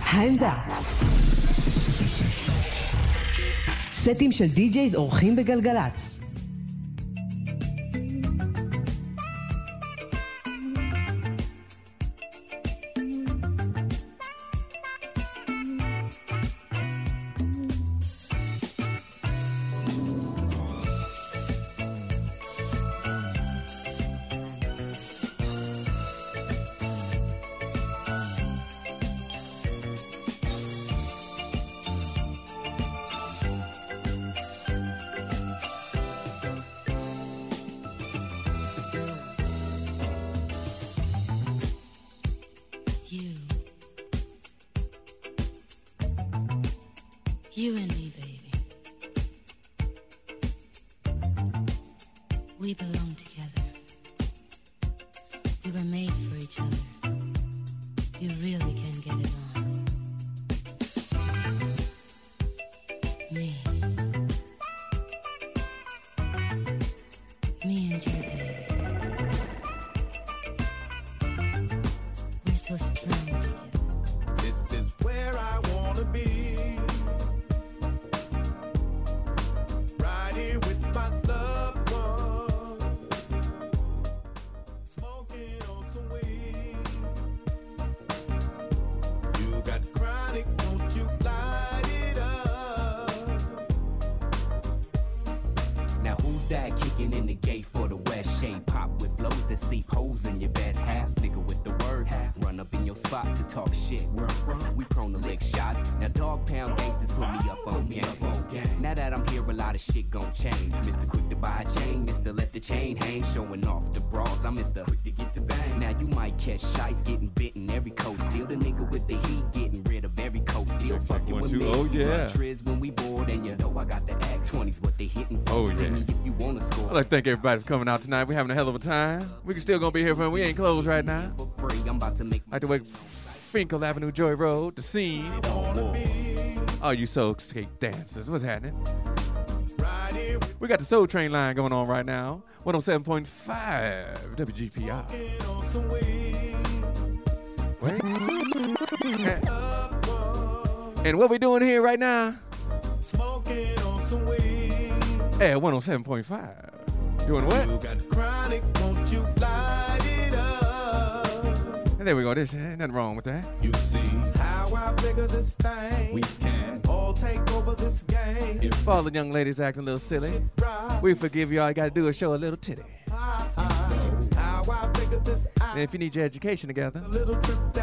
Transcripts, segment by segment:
העמדה. סטים של די-ג'ייז אורחים בגלגלצ. Like to thank everybody for coming out tonight. We're having a hell of a time. We can still gonna be here for we ain't closed right now. I like to wake Fenkell Avenue, Joy Road, the scene. Oh, you soul skate dancers. What's happening? We got the Soul Train line going on right now. 107.5 WGPR. And what we doing here right now? At 107.5. Doing what? You got chronic, won't you light it up? And there we go. There's ain't nothing wrong with that. You see how I figure this thing. We can all take over this game. If all the young ladies acting a little silly, we forgive you. All you got to do is show a little titty. And if you need your education together,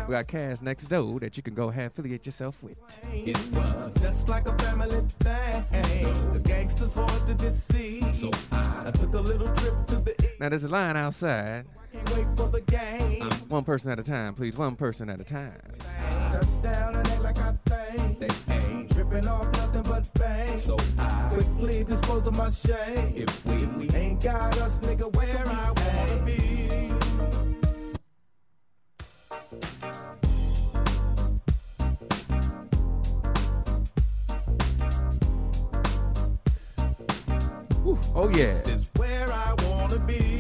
we got Cass next door that you can go ahead affiliate yourself with. It was just like a family thing. The gangsters hard to deceive. So I, took a little trip to the Now there's a line outside. One person at a time, please. One person at a time. Touchdown and act like I think. They off nothing but bang. So I quickly dispose of my shame. If we, if we ain't got us, nigga, where I wanna be. Oh yeah. This is where I wanna be.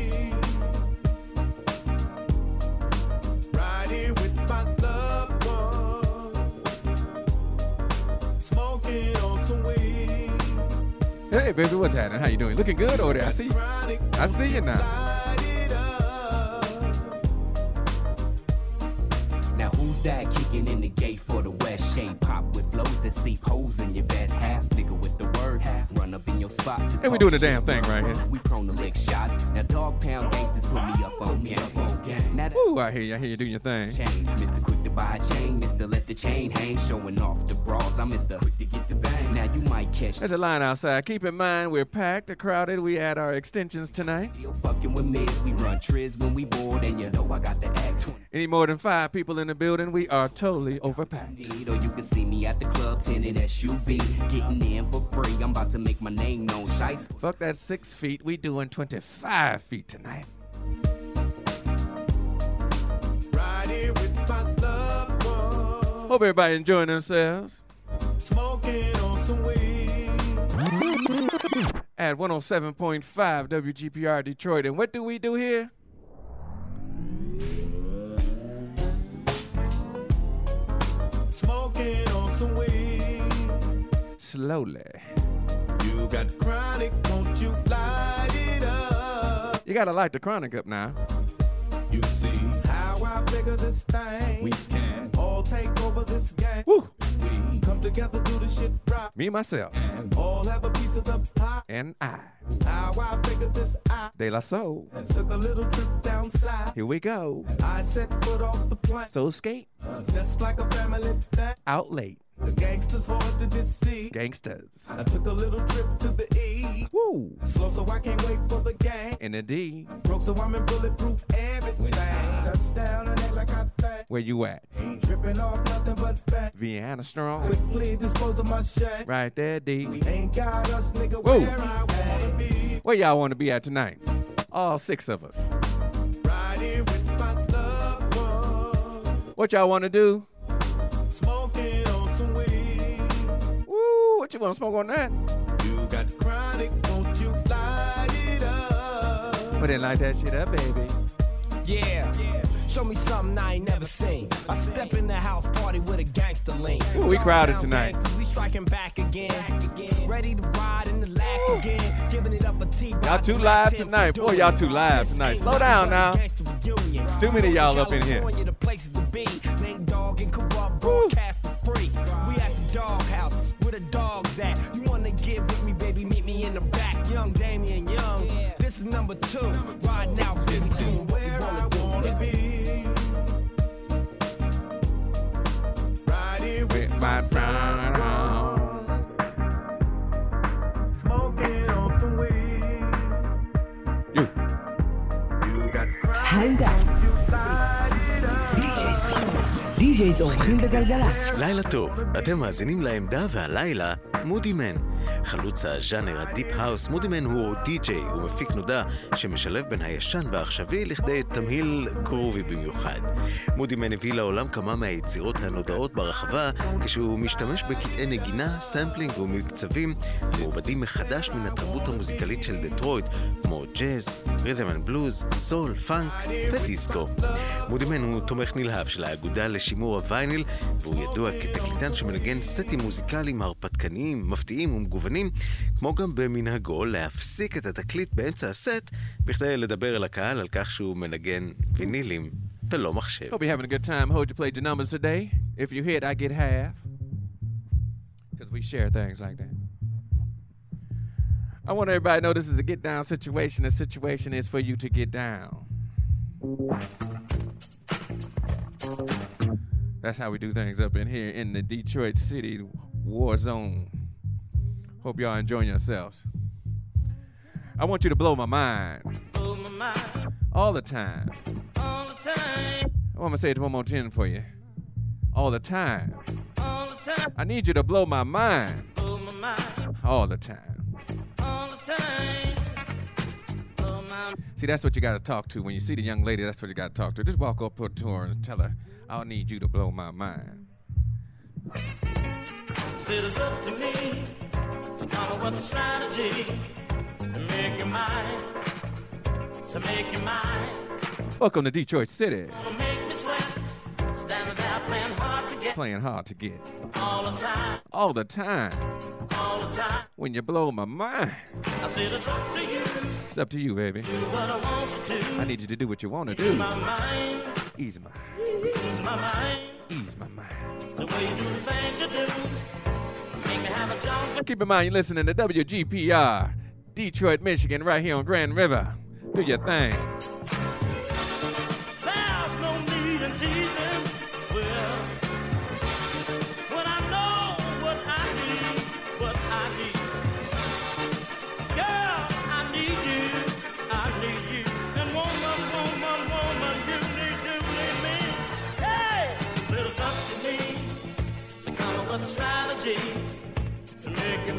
Hey baby, what's happening? How you doing? Looking good over there. I see. You. I see you now. Now that kicking in the gate for the West Shade pop with flows that seep holes in your vest? Half nigga with the word, half run up in your spot to And we doing the damn thing right here. We prone to lick shots. Now dog pound gangsters put me up on game. Now that Ooh, I hear you. I hear you doing your thing. change, Mr. Quick to buy a chain, Mr. Let the chain hang, showing off the broads. I'm Mr. Quick to get the bang. Now you might catch There's a line outside. Keep in mind we're packed, crowded. We add our extensions tonight. Still fucking with mids, we run triz when we bored, and you know I got the act Any more than five people in the building, we are totally overpacked. or you can see me at the club, tinted SUV, getting in for free. I'm about to make my name known. Shice Fuck that six feet. We doing 25 feet tonight. Right here with my loved one. Hope everybody enjoying themselves. Smoking on some weed. At 107.5 WGPR Detroit. And what do we do here? Slowly. You got chronic, won't you light it up? You gotta light the chronic up now. You see how I figure this thing. We can all take over this game. Woo! We come together, do the shit right, Me, myself, and all have a piece of the pie. and I. How I figured this out. De La Soul. Took a little trip down south. Here we go. I set foot off the plane. So skate uh, Just like a family thing. out late. The gangsters hard to deceive. Gangsters. I took a little trip to the E. Woo! Slow, so I can't wait for the. In the D. Broke, so I'm in bulletproof everything. Where you at? Vienna Strong. Right there, D. We where. Where y'all wanna be at tonight? All six of us. What y'all wanna do? Smoking on some weed. Woo! What you wanna smoke on that? You got chronic, won't you light it up? Put it like that shit up, baby. Yeah. Show me something I ain't never seen. I step in the house party with a gangster lean. Ooh, we crowded tonight. gangsters, We striking back again. Ready to ride in the lack again. Giving it up a T. Y'all too live tonight. Boy, y'all too live tonight. Slow down now. It's too many of y'all up in here. California, the places to be. Name dog and corrupt broadcast for free. We at the doghouse where the dogs at. You wanna get with me, baby? Meet me in the back. Young Damien Young. This is number two. Riding out, די-ג'ייז אורחים בגלגלצ. לילה טוב, אתם מאזינים לעמדה והלילה מודי מן. חלוץ הז'אנר הדיפ-האוס, מודי מן הוא די-ג'יי ומפיק נודע שמשלב בין הישן והעכשווי לכדי תמהיל גרובי במיוחד. מודי מן הביא לעולם כמה מהיצירות הנודעות ברחבה כשהוא משתמש בקטעי נגינה, סמפלינג ומקצבים המעובדים מחדש מן התרבות המוזיקלית של דטרויט כמו ג'אז, רית'ם אנד בלוז, סול, פאנק ודיסקו. מודי מן הוא תומך נלהב של האגודה לשימור הווייניל והוא ידוע כתקליטן שמנגן סטים מוזיקליים הרפתקניים, מפתיעים ומגוונים, כמו גם במנהגו להפסיק את התקליט באמצע הסט בכדי לדבר אל הקהל על כך שהוא מנגן וינילים ולא מחשב. Hope you're having a good time. Hold your played your numbers today. If you hit, I get half. Because we share things like that. I want everybody to know this is a get down situation. The situation is for you to get down. That's how we do things up in here in the Detroit City war zone. Hope y'all enjoying yourselves. I want you to blow my mind. All the time. All the time. Oh, I'm gonna say it one more time for you. All the time. All the time. I need you to blow my mind. All the time. See, that's what you gotta talk to. When you see the young lady, that's what you gotta talk to. Just walk up to her and tell her, I'll need you to blow my mind. It is up to me to come up with a strategy to make you mine, to make you mine, Welcome to Detroit City. to make me sweat, standing there playing hard to get Playing hard to get. all the time, All the time. all the time. When you blow my mind. I said it's up to you, It's up to you, baby. do what I want you to. I need you to do what you want to do. My mind, Ease my, ease my mind, ease my mind. the way you do the things you do, Keep in mind, you're listening to WGPR, Detroit, Michigan, right here on Grand River. Do your thing.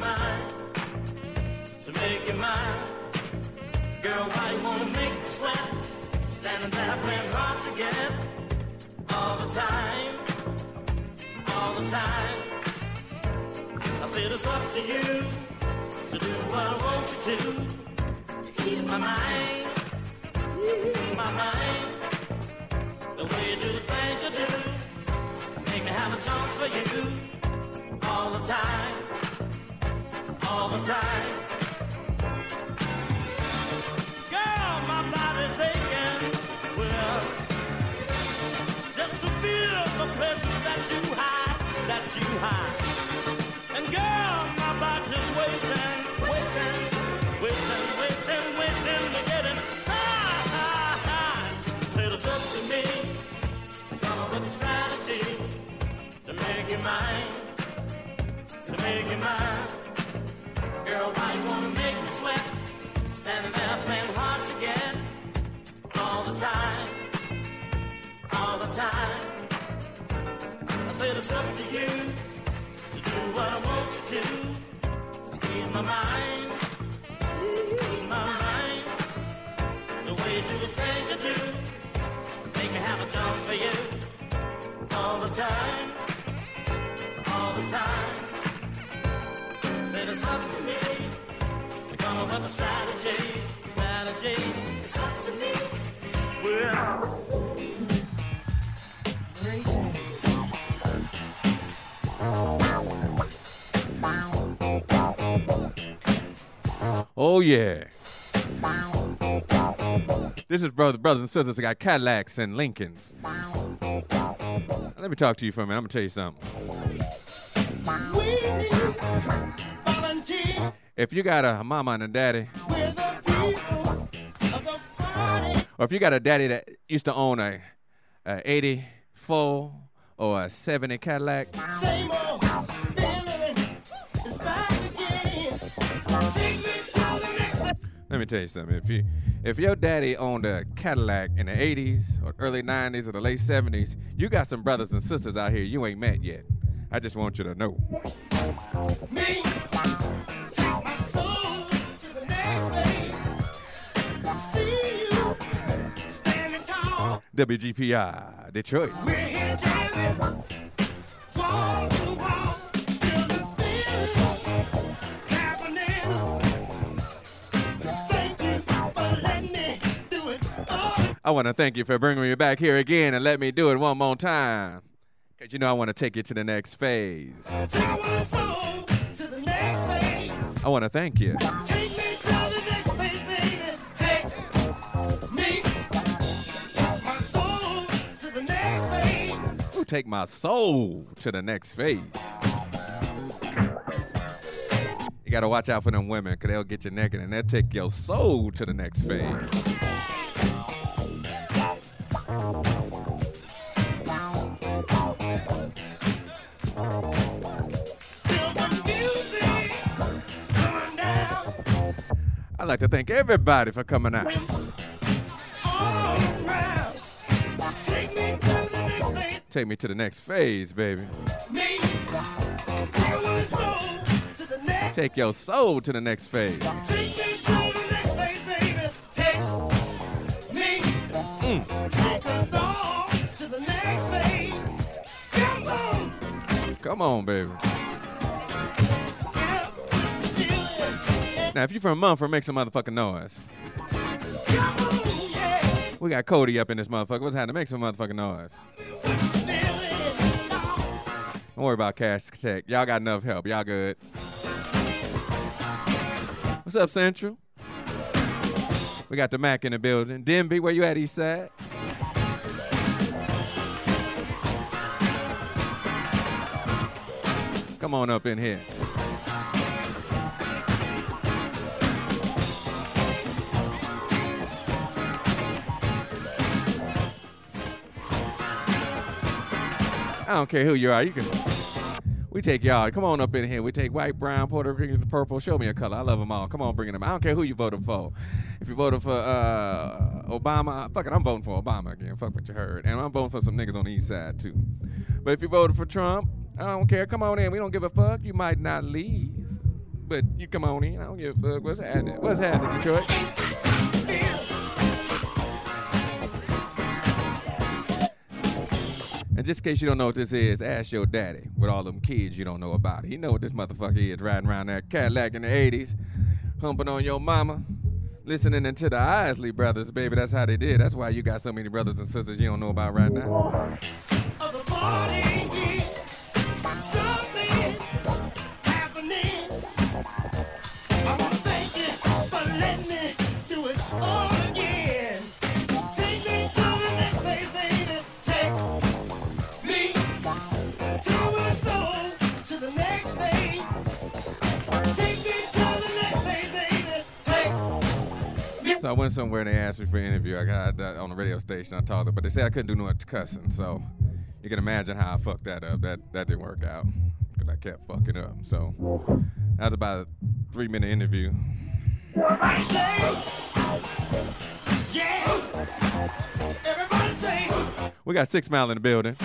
Mine. To make you mine. Girl, why you wanna make me sweat? Standing there playing hard to get all the time, all the time. I said it's up to you to do what I want you to. Ease my mind, ease my mind. Mine, to make you mine. Girl, why you wanna make me sweat? Standing there playing hard to get all the time, all the time. I said it's up to you to do what I want you to, to ease my mind, ease my mind. The way you do the things you do, make me have a job for you all the time, all the time. Said it's up to me to come up with a strategy, strategy. It's up to me. Well. Oh yeah. This is brother, brothers and sisters that got Cadillacs and Lincolns. Let me talk to you for a minute. I'm gonna tell you something. If you got a mama and a daddy, or if you got a daddy that used to own a, a 84 or a 70 Cadillac, Let me tell you something. If you if your daddy owned a Cadillac in the 80s or early 90s or the late 70s, you got some brothers and sisters out here you ain't met yet. I just want you to know. Me, take my soul to the next phase. See you standing tall. WGPR Detroit. We're here jamming, wall to wall. Feel the spirit happening. Thank you for letting me do it. I want to thank you for bringing me back here again and let me do it one more time. You know I want to take you to the next phase. take my soul to the next phase. I want to thank you. Take me to the next phase, baby. Take me, take my soul to the next phase. Ooh, take my soul to the next phase. You gotta watch out for them women, cause they'll get you naked and they'll take your soul to the next phase. I'd like to thank everybody for coming out. Take me to the next phase. Take me to the next phase, baby. Me, take soul to the next. Take your soul to the next phase. Take me to the next phase, baby. Take me, take us all to the next phase. Come on, Come on, baby. Now, if you're from Mumford, make some motherfucking noise. We got Cody up in this motherfucker. What's happening? Make some motherfucking noise. Don't worry about Cass Tech. Y'all got enough help. Y'all good. What's up, Central? We got the Mac in the building. Denby, where you at, East Side? Come on up in here. I don't care who you are. You can. We take y'all. Come on up in here. We take white, brown, Puerto Rican, purple. Show me a color. I love them all. Come on, bring them. I don't care who you voted for. If you voted for uh, Obama, fuck it, I'm voting for Obama again. Fuck what you heard. And I'm voting for some niggas on the east side too. But if you voted for Trump, I don't care. Come on in. We don't give a fuck. You might not leave, but you come on in. I don't give a fuck. What's happening? What's happening, Detroit? And just in case you don't know what this is, ask your daddy with all them kids you don't know about. He know what this motherfucker is riding around that Cadillac in the 80s, humping on your mama, listening into the Isley brothers, baby. That's how they did. That's why you got so many brothers and sisters you don't know about right now. So I went somewhere and they asked me for an interview. I got uh, on the radio station. I talked, but they said I couldn't do no cussing. So you can imagine how I fucked that up. That that didn't work out because I kept fucking up. So that was about a three minute interview. We got Six Mile in the building.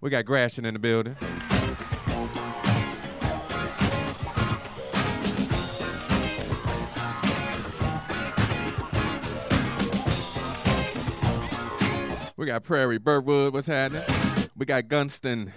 We got Grashing in the building. We got Prairie Birdwood. What's happening? We got Gunston.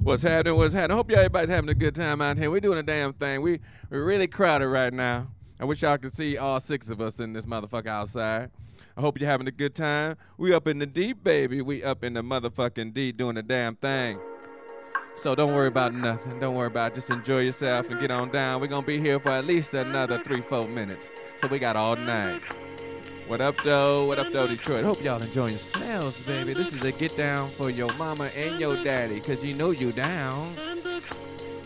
What's happening? What's happening? I hope y'all everybody's having a good time out here. We're doing a damn thing. We we're really crowded right now. I wish y'all could see all six of us in this motherfucker outside. I hope you're having a good time. We up in the deep, baby. We up in the motherfucking deep doing the damn thing. So don't worry about nothing. Don't worry about it. Just enjoy yourself and get on down. We're gonna be here for at least another three, four minutes. So we got all night. What up, though? What up, though, Detroit? Hope y'all enjoying yourselves, baby. This is a get down for your mama and your daddy, because you know you down.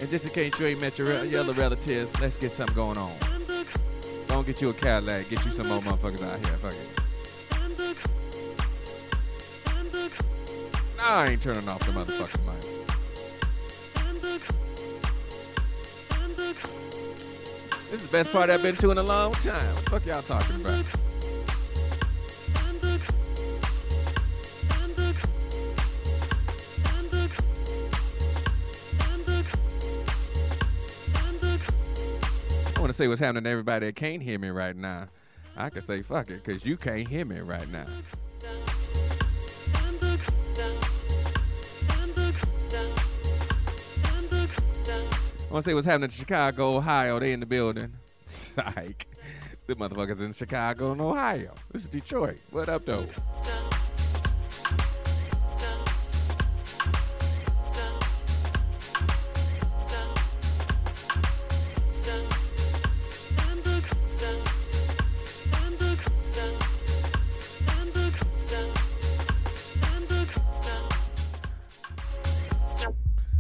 And just in case you ain't met your, your other relatives, let's get something going on. Don't get you a Cadillac. Get you some more motherfuckers out here. Fuck it. I ain't turning off the motherfucking mic. This is the best part I've been to in a long time. What the fuck y'all talking about? I want to say what's happening to everybody that can't hear me right now. I can say fuck it, because you can't hear me right now. Want to say what's happening to Chicago, Ohio. They in the building. Psych. The motherfuckers in Chicago and Ohio. This is Detroit. What up, though?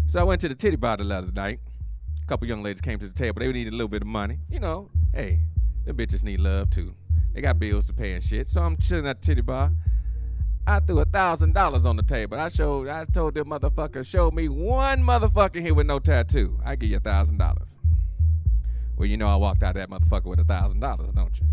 So I went to the titty bar the other night. Couple young ladies came to the table. They needed a little bit of money. You know, hey, the bitches need love too. They got bills to pay and shit. So I'm chilling at the titty bar. I threw a thousand dollars on the table. I showed, I told them motherfucker, show me one motherfucker here with no tattoo. I give you a thousand dollars. Well, you know I walked out of that motherfucker with a thousand dollars, don't you?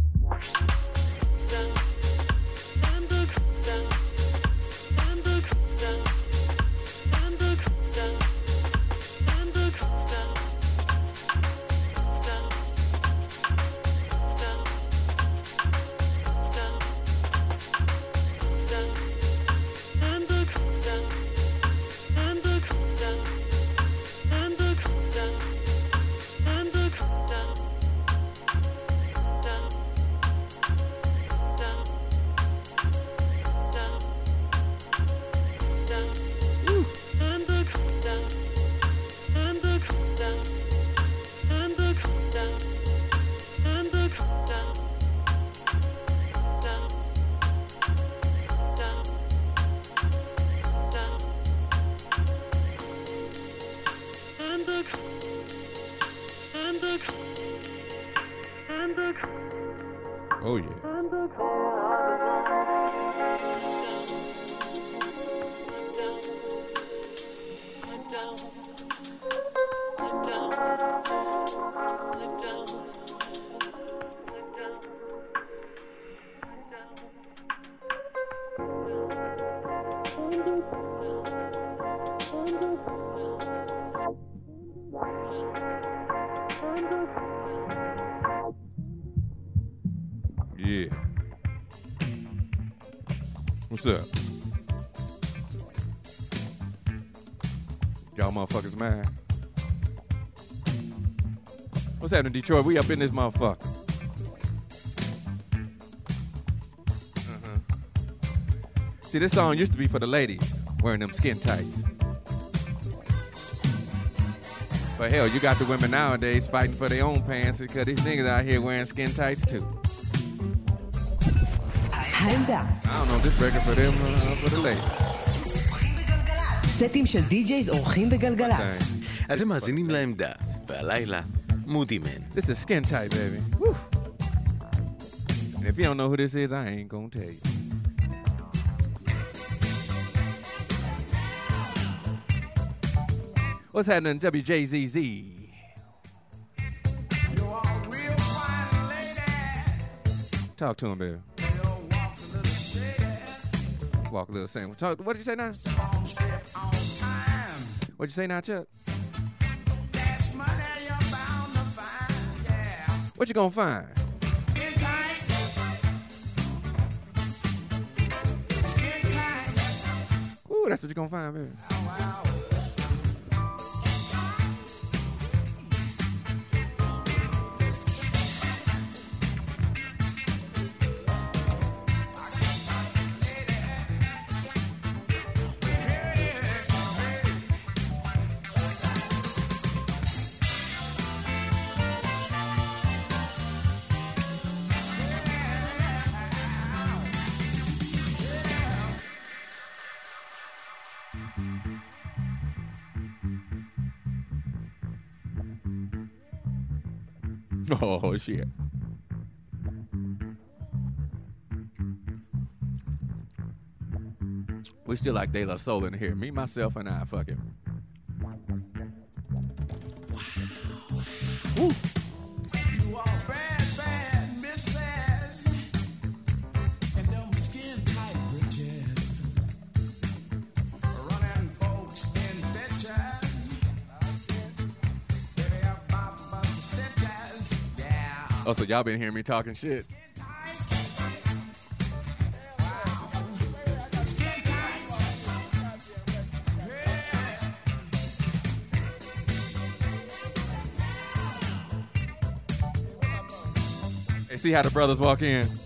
Yeah. What's up? Y'all motherfuckers mad? What's happening, Detroit? We up in this motherfucker. Uh-huh. See, this song used to be for the ladies wearing them skin tights. But hell, you got the women nowadays fighting for their own pants because these niggas out here wearing skin tights too. the ladies. סטים של די-ג'ייז אורחים בגלגלצ. Dang. אתם מאזינים לעמדה, והלילה, מודי מן. This is skin tight, baby. Woo. And if you don't know who this is, I ain't gonna tell you. What's happening, WJZZ? Talk to him, baby. Walk a little sandwich. What did you say now? What'd you say now, Chuck? What you gonna find? Ooh, that's what you gonna find, baby. Oh Oh, shit. We still like De La Soul in here. Me, myself, and I. Fuck it. You Oh, so y'all been hearing me talking shit? See how the brothers walk in? See,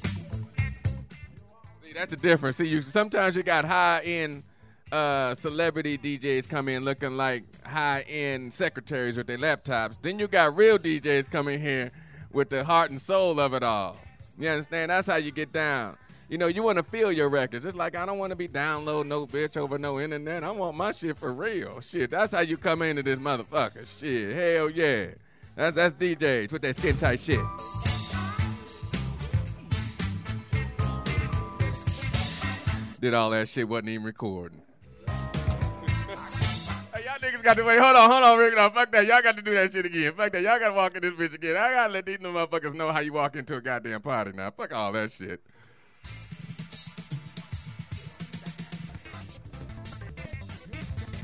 that's the difference. See, you sometimes you got high end uh, celebrity DJs come in looking like high end secretaries with their laptops. Then you got real DJs coming here with the heart and soul of it all. You understand? That's how you get down. You know, you want to feel your records. It's like I don't want to be downloading no bitch over no internet. I want my shit for real. Shit, that's how you come into this motherfucker. Shit, hell yeah. That's that's DJs with that skin tight shit. Did all that shit, wasn't even recording. Got to wait. Hold on, hold on, Rick. No, fuck that. Y'all got to do that shit again. Fuck that. Y'all got to walk in this bitch again. I got to let these new motherfuckers know how you walk into a goddamn party now. Fuck all that shit.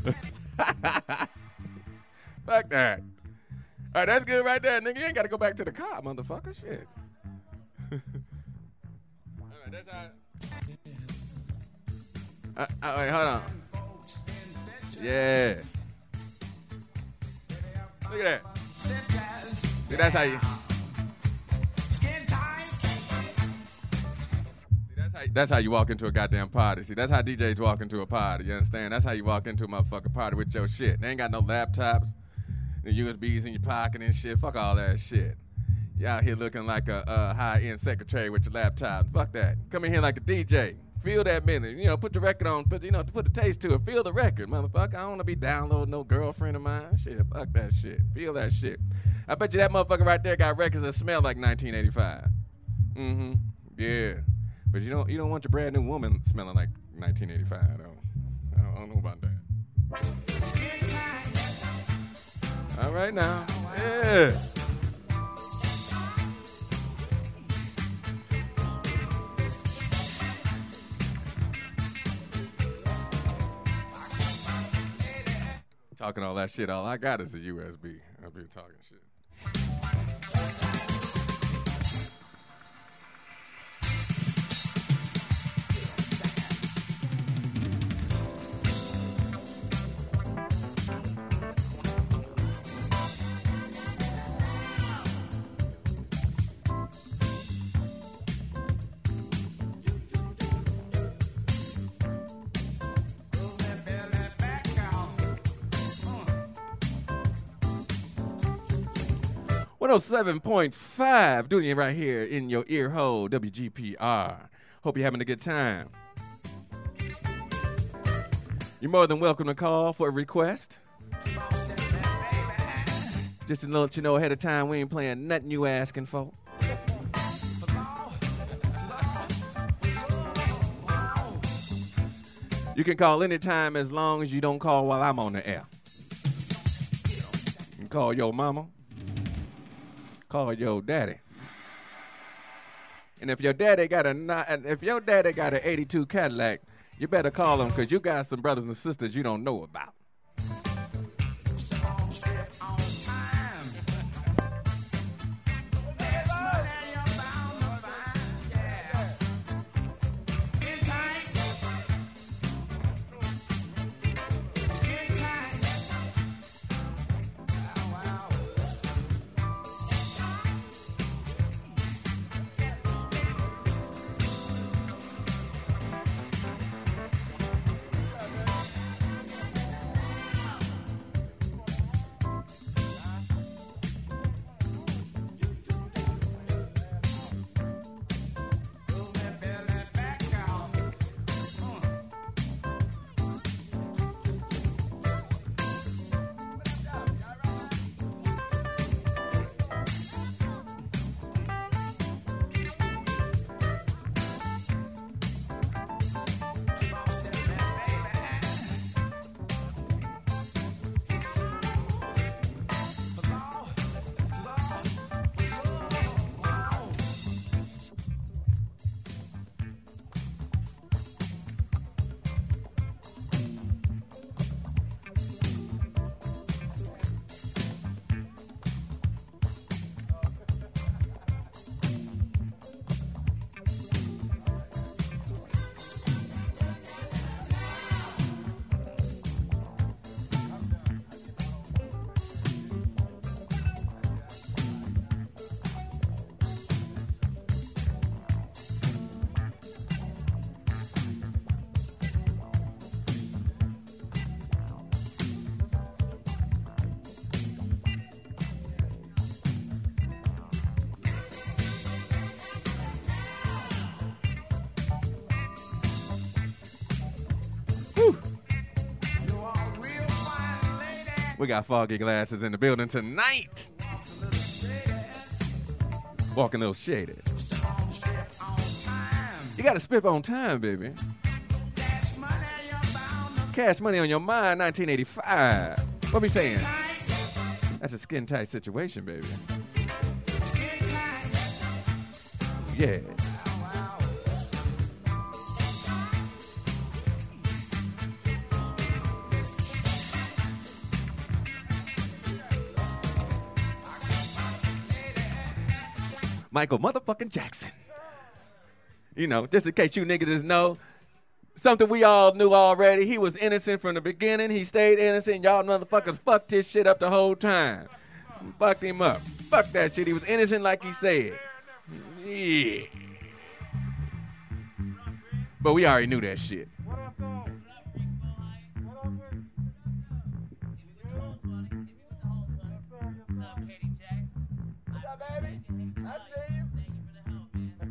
Fuck that. All right, that's good right there, nigga. You ain't got to go back to the car, motherfucker. Shit. all right, that's how. Uh, uh, wait, hold on. Yeah. Look at that. See, that's how you. That's how, you walk into a goddamn party. See, that's how DJs walk into a party. You understand? That's how you walk into a motherfucking party with your shit. They ain't got no laptops, the USBs in your pocket and shit. Fuck all that shit. You out here looking like a, uh high-end secretary with your laptop. Fuck that. Come in here like a DJ. Feel that minute. You know, put the record on. Put you know, put the taste to it. Feel the record, motherfucker. I don't want to be downloading no girlfriend of mine. Shit, fuck that shit. Feel that shit. I bet you that motherfucker right there got records that smell like 1985. Mm-hmm. Yeah. But you don't you don't want your brand new woman smelling like 1985. I don't, I don't, I don't know about that. All right now. Yeah. Talking all that shit, all I got is a USB. I've been talking shit. 107.5, doing it right here in your ear hole, WGPR. Hope you're having a good time. You're more than welcome to call for a request. Just to let you know ahead of time, we ain't playing nothing you asking for. You can call anytime as long as you don't call while I'm on the air. You can call your mama, call your daddy. And if your daddy got a if your daddy got an 82 Cadillac, you better call him because you got some brothers and sisters you don't know about. Got foggy glasses in the building tonight. Walking a little shaded. You got to spit on time, baby. Cash money on your mind, 1985. What we saying? That's a skin tight situation, baby. Yeah. Michael motherfucking Jackson. You know, just in case you niggas know, something we all knew already. He was innocent from the beginning. He stayed innocent. Y'all motherfuckers fucked his shit up the whole time. Fucked him up. Fuck that shit. He was innocent like he said. Yeah. But we already knew that shit.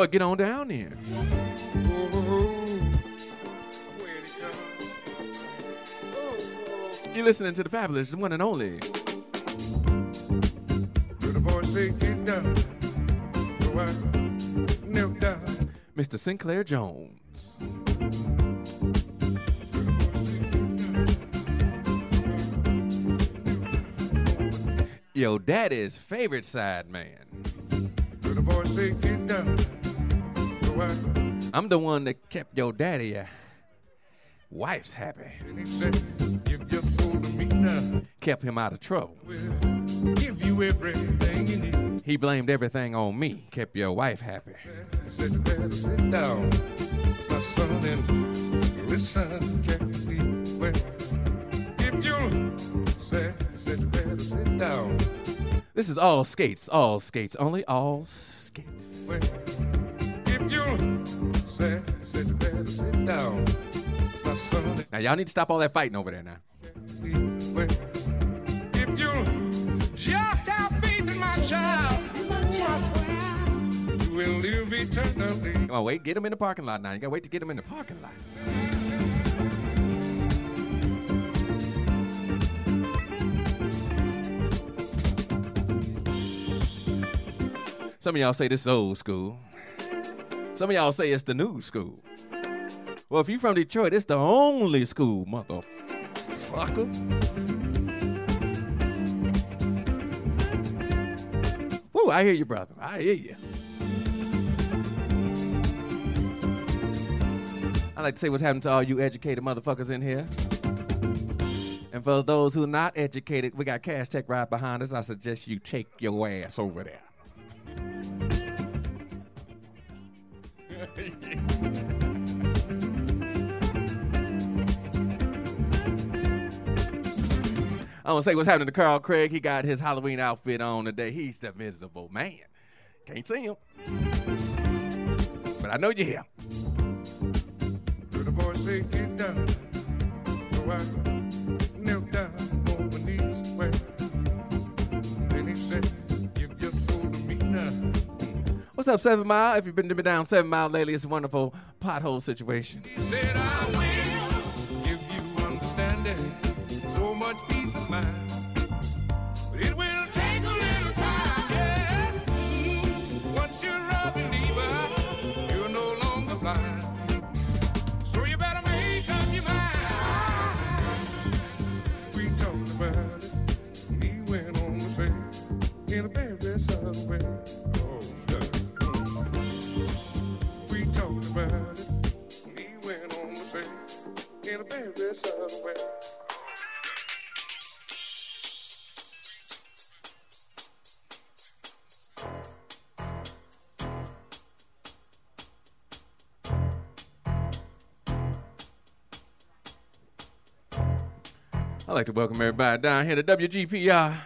Well, get on down there. You're listening to the fabulous, the one and only. Mr. Sinclair Jones. Yo, daddy's favorite side man. Little boy say get down. So I I'm the one that kept your daddy uh, wife's happy. and he said, give your soul to me now. Kept him out of trouble. We'll give you everything you need. He blamed everything on me. Kept your wife happy. Said you better sit down, my son, and listen carefully. Well, if you said, said you better sit down. This is all skates, all skates, only all skates. Well, Now y'all need to stop all that fighting over there now. and if you just have faith in my child, I swear you will live eternally. Come on, wait, get him in the parking lot now. You gotta wait to get him in the parking lot. Some of y'all say this is old school. Some of y'all say it's the new school. Well, if you're from Detroit, it's the only school, motherfucker. Woo, I hear you, brother. I hear you. I like to say what's happening to all you educated motherfuckers in here. And for those who are not educated, we got Cass Tech right behind us. I suggest you take your ass over there. I want to say what's happening to Carl Craig. He got his Halloween outfit on today. He's the visible man. Can't see him. But I know you're here. What's up, Seven Mile? If you've been to me down Seven Mile lately, it's a wonderful pothole situation. Said, so much peace of mind. I'd like to welcome everybody down here to WGPR.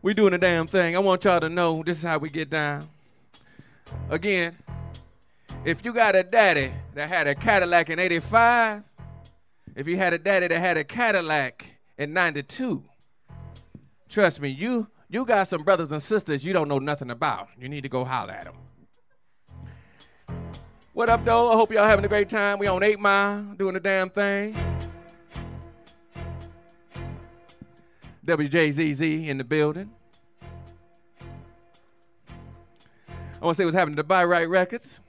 We doing a damn thing. I want y'all to know this is how we get down. Again, if you got a daddy that had a Cadillac in 85, if you had a daddy that had a Cadillac in 92, trust me, you you got some brothers and sisters you don't know nothing about. You need to go holler at them. What up, though? I hope y'all having a great time. We on 8 Mile doing the damn thing. WJZZ in the building. I want to say what's happening to Buy Right Records.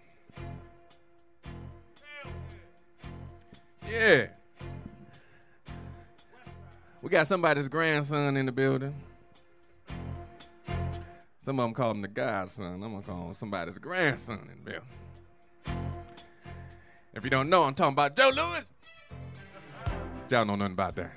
Yeah. We got somebody's grandson in the building. Some of them call him the godson. I'm to call him somebody's grandson in the building. If you don't know, I'm talking about Joe Louis. Y'all know nothing about that.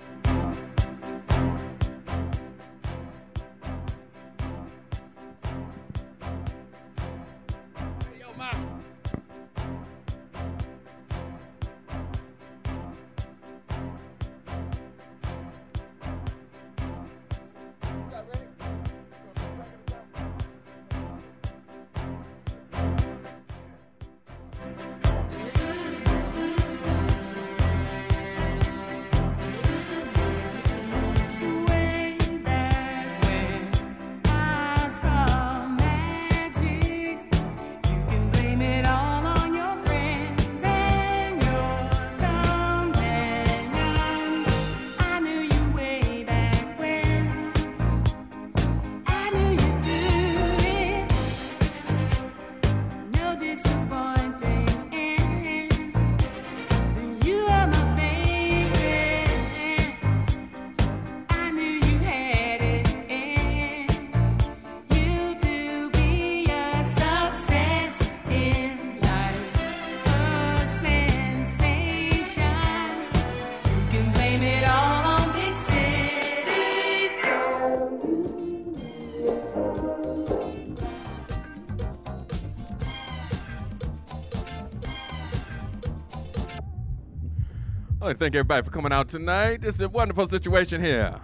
I want to thank everybody for coming out tonight. Is a wonderful situation here.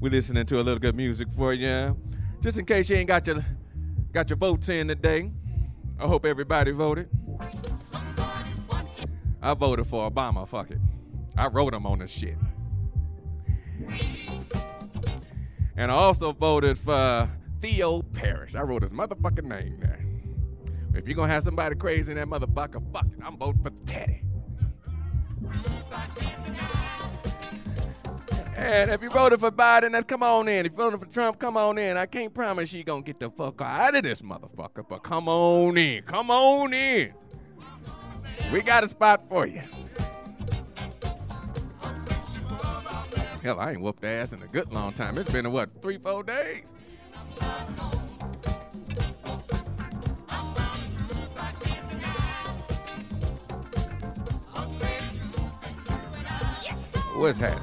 We're listening to a little good music for you. Just in case you ain't got your got your votes in today. I hope everybody voted. I voted for Obama, fuck it. I wrote him on this shit. And I also voted for Theo Parrish. I wrote his motherfucking name there. If you're gonna have somebody crazy in that motherfucker, fuck it. I'm voting for Teddy. And if you voted for Biden, then come on in. If you voted for Trump, come on in. I can't promise you gonna get the fuck out of this motherfucker, but come on in. Come on in. We got a spot for you. Hell, I ain't whooped ass in a good long time. It's been, what, three, four days? What's happening?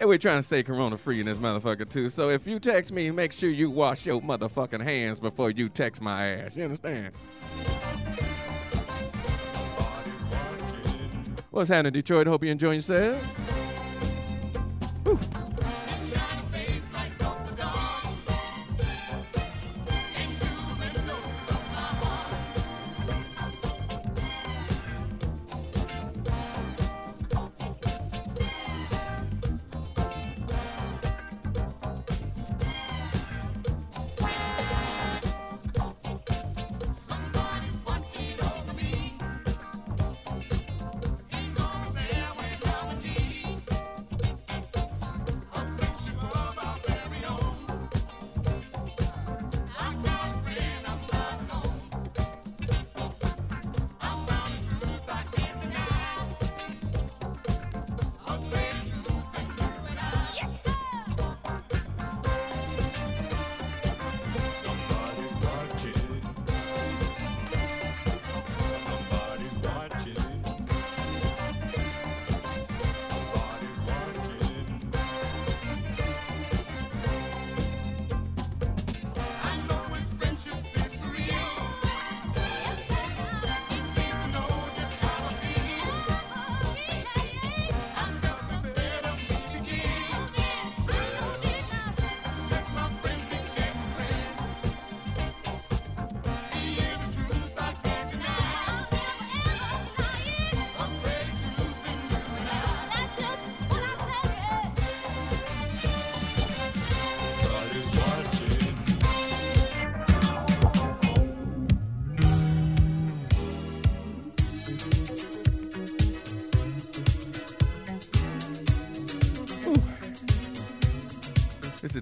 And we're trying to stay corona free in this motherfucker too. So if you text me, make sure you wash your motherfucking hands before you text my ass. You understand? What's happening, Detroit? Hope you're enjoying yourselves. Whew.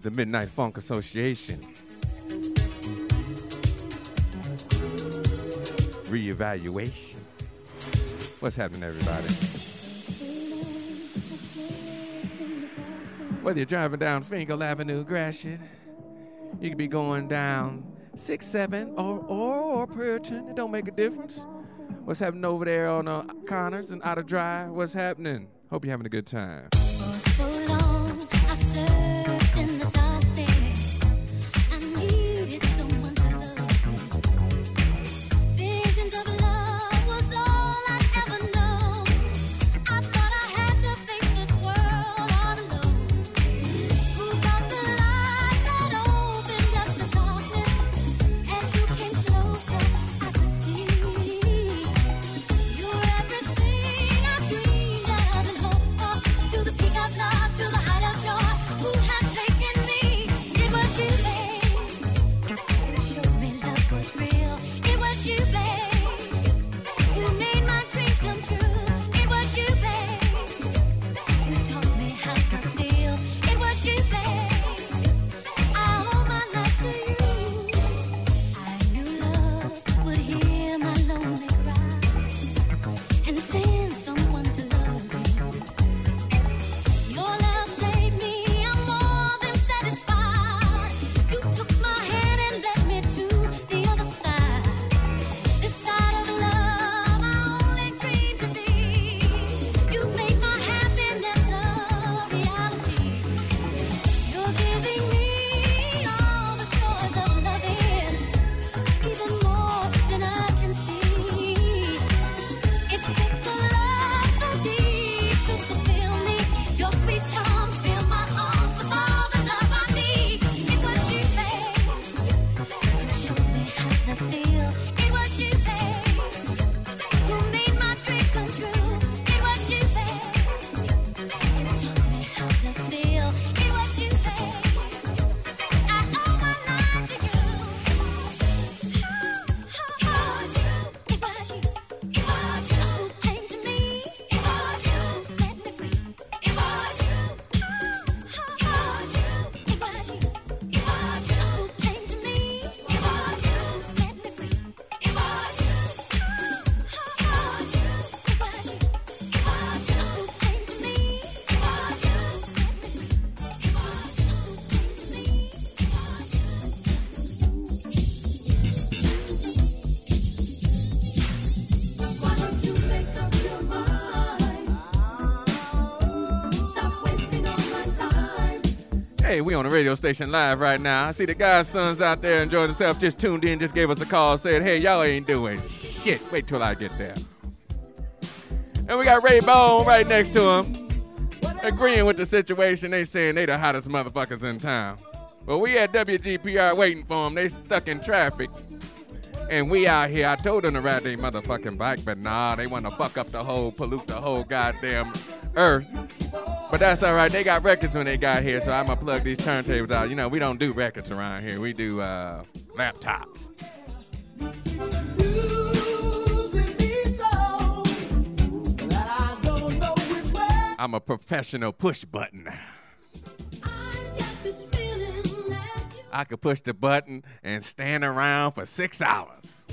The Midnight Funk Association. Reevaluation. What's happening, everybody? Whether you're driving down Fenkell Avenue, Gratiot, you could be going down 6 7 or, or, or Puritan. It don't make a difference. What's happening over there on uh, Connors and Outer Drive? What's happening? Hope you're having a good time. We on the radio station live right now. I see the guys' sons out there enjoying themselves. Just tuned in, just gave us a call, said, "Hey, y'all ain't doing shit. Wait till I get there." And we got Ray Bone right next to him, agreeing with the situation. They saying they the hottest motherfuckers in town. Well, we at WGPR waiting for them. They stuck in traffic. And we out here. I told them to ride their motherfucking bike, but nah, they want to fuck up the whole, pollute the whole goddamn earth. But that's all right. They got records when they got here, so I'm gonna plug these turntables out. You know, we don't do records around here. We do uh, laptops. I'm a professional push button. I could push the button and stand around for six hours.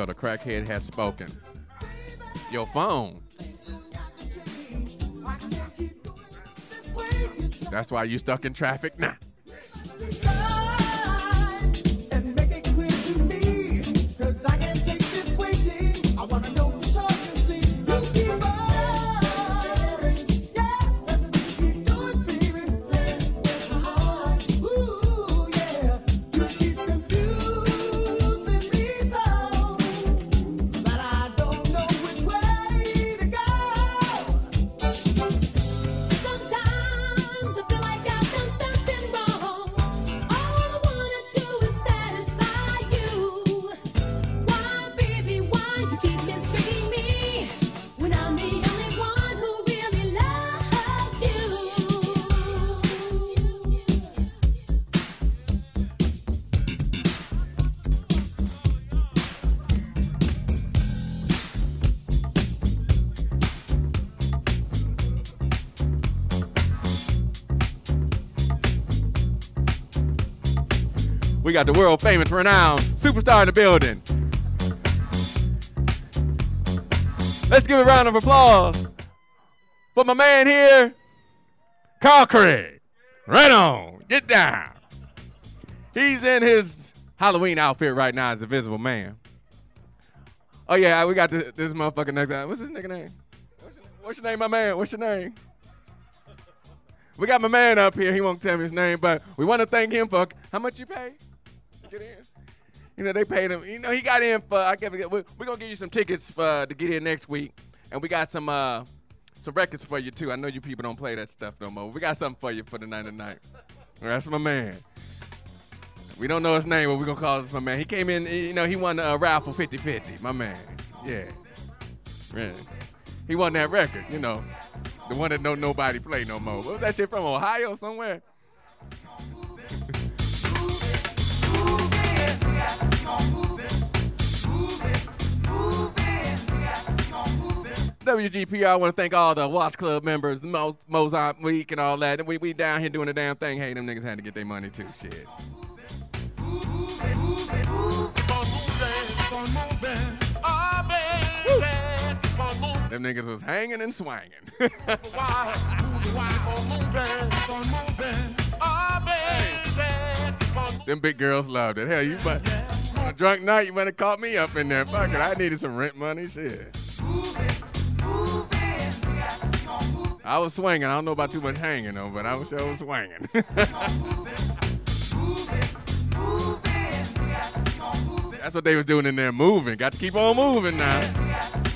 So the crackhead has spoken. Your phone. That's why you stuck in traffic now. And We got the world famous, renowned superstar in the building. Let's give a round of applause for my man here, Carl Craig. Right on, get down. He's in his Halloween outfit right now as Invisible Man. Oh yeah, we got this, this motherfucker next time. What's his nigga name? What's your, what's your name, my man? What's your name? We got my man up here. He won't tell me his name, but we want to thank him for how much you pay. Get in. You know they paid him. You know he got in for. I can't forget. We're, we're gonna give you some tickets for to get in next week, and we got some uh some records for you too. I know you people don't play that stuff no more. We got something for you for the night tonight. That's my man. We don't know his name, but we're gonna call this my man. He came in. You know he won a raffle 50-50. My man. Yeah. Yeah. He won that record. You know. The one that don't nobody play no more. What was that shit from Ohio somewhere? WGPR, I want to thank all the Watch Club members, Mo- Week and all that. We, we down here doing the damn thing. Hey, them niggas had to get their money too. Shit. Them niggas was hanging and swanging. Them big girls loved it. Hell, you but on a drunk night, you might have caught me up in there. Fuck it, I needed some rent money. Shit. I was swinging. I don't know about too much hanging though, but I was sure swinging. That's what they was doing in there, moving. Got to keep on moving now.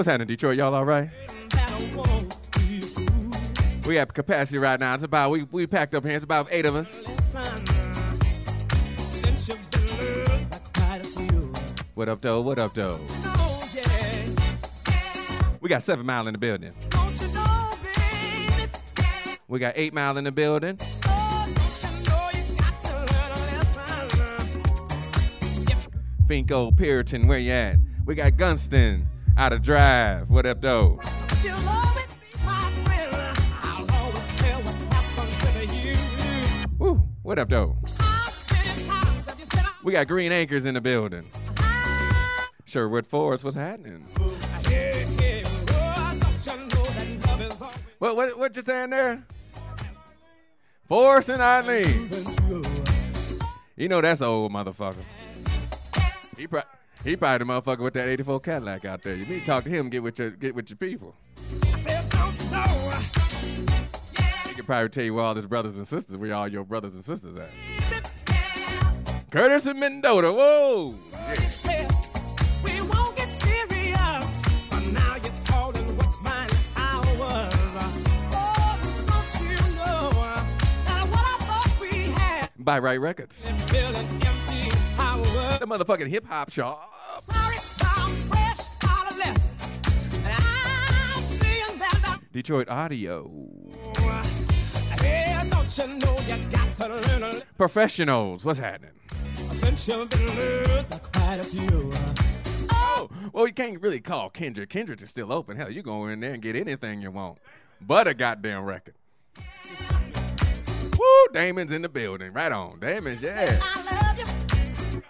What's happening, Detroit? Y'all all right? We have capacity right now. It's about we we packed up here. It's about eight of us. What up, though? What up, though? We got seven mile in the building. We got eight mile in the building. Fenkell, Puritan, where you at? We got Gunston out of Drive. What up, though? But you'll always be my friend. I'll always tell what happened to you. Woo. What up, though? How many times have you said I We got Green Acres in the building. Sherwood Forest, what's happening? Yeah, yeah. Don't you know that love is always What what what you saying there? Forrest and Eileen. You know that's an old motherfucker. He pro- he probably the motherfucker with that 84 Cadillac out there. You need to talk to him, get with your get with your people. He could probably tell you where all his brothers and sisters, where all your brothers and sisters at. Curtis and Mendota, whoa! Had By Right Records. Been feeling empty hours? The motherfucking hip hop shop. Sorry, I'm fresh out of lesson, and I'm seeing that. Detroit Audio. Hey, you know you got to learn a Professionals, what's happening? since you've been loved by quite a few. Uh. Oh, well, you can't really call Kendrick. Kendrick is still open. Hell, you go in there and get anything you want, but a goddamn record. Woo, Damon's in the building. Right on. Damon's, yeah.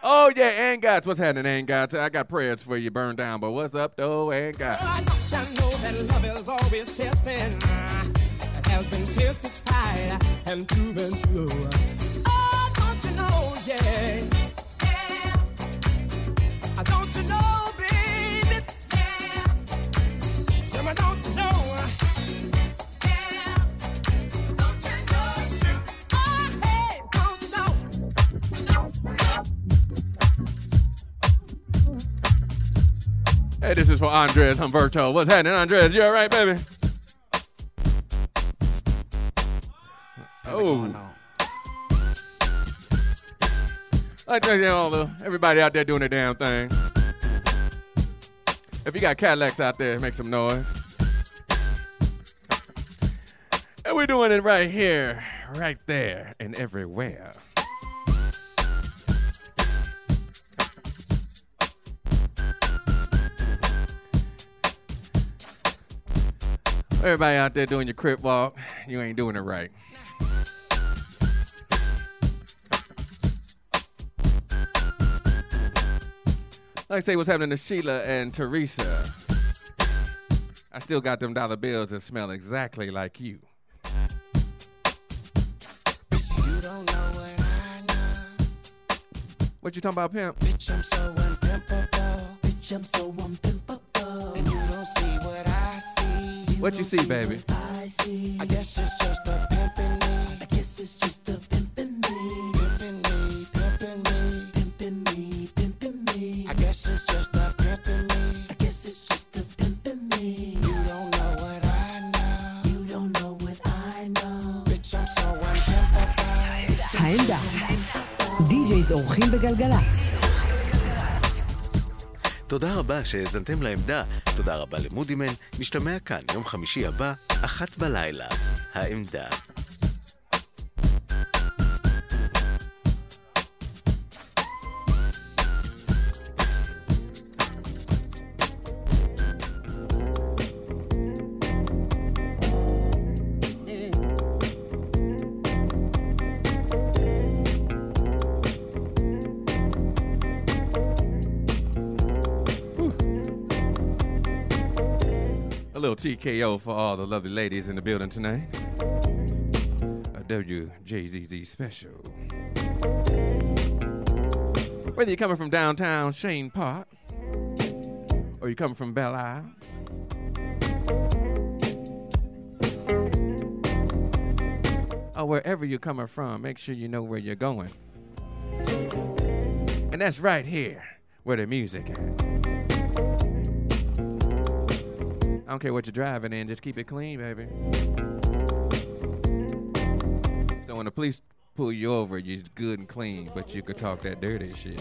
I. Oh, yeah, and Gots. What's happening, and Gots? I got prayers for you burned down, but what's up, though, and Gots? I don't know that love is always testing. It has been tested, tried, and proven true. Oh, don't you know, yeah. Ah, Don't you know, Hey, this is for Andres Humberto. What's happening, Andres? You all right, baby? Oh. I Like you know, the- everybody out there doing their damn thing. If you got Cadillacs out there, make some noise. And we're doing it right here, right there, and everywhere. Everybody out there doing your crip walk, you ain't doing it right. Like I say, what's happening to Sheila and Teresa? I still got them dollar bills that smell exactly like you. You don't know what I know. What you talking about, pimp? Bitch, I'm so unpimpable. Bitch, I'm so unpimpable What you see, baby? I see. I guess it's just a pimpin' me. I guess it's just a pimpin' me. Pimpin' me, pimpin' me. Pimpin' me, pimpin' me. I guess it's just a pimpin' me. I guess it's just a pimpin' me. You don't know what I know. You don't know what I know. Bitch, I'm so unpimpable. העמדה. די-ג'ייז אורחים בגלגלצ. תודה רבה שהאזנתם לעמדה, תודה רבה למודימן, נשתמע כאן יום חמישי הבא, אחת בלילה. העמדה. TKO for all the lovely ladies in the building tonight. A WJZZ special. Whether you're coming from downtown Chene Park or you're coming from Belle Isle, or wherever you're coming from, make sure you know where you're going. And that's right here where the music at. I don't care what you're driving in, just keep it clean, baby. So when the police pull you over, you're good and clean, but you could talk that dirty shit.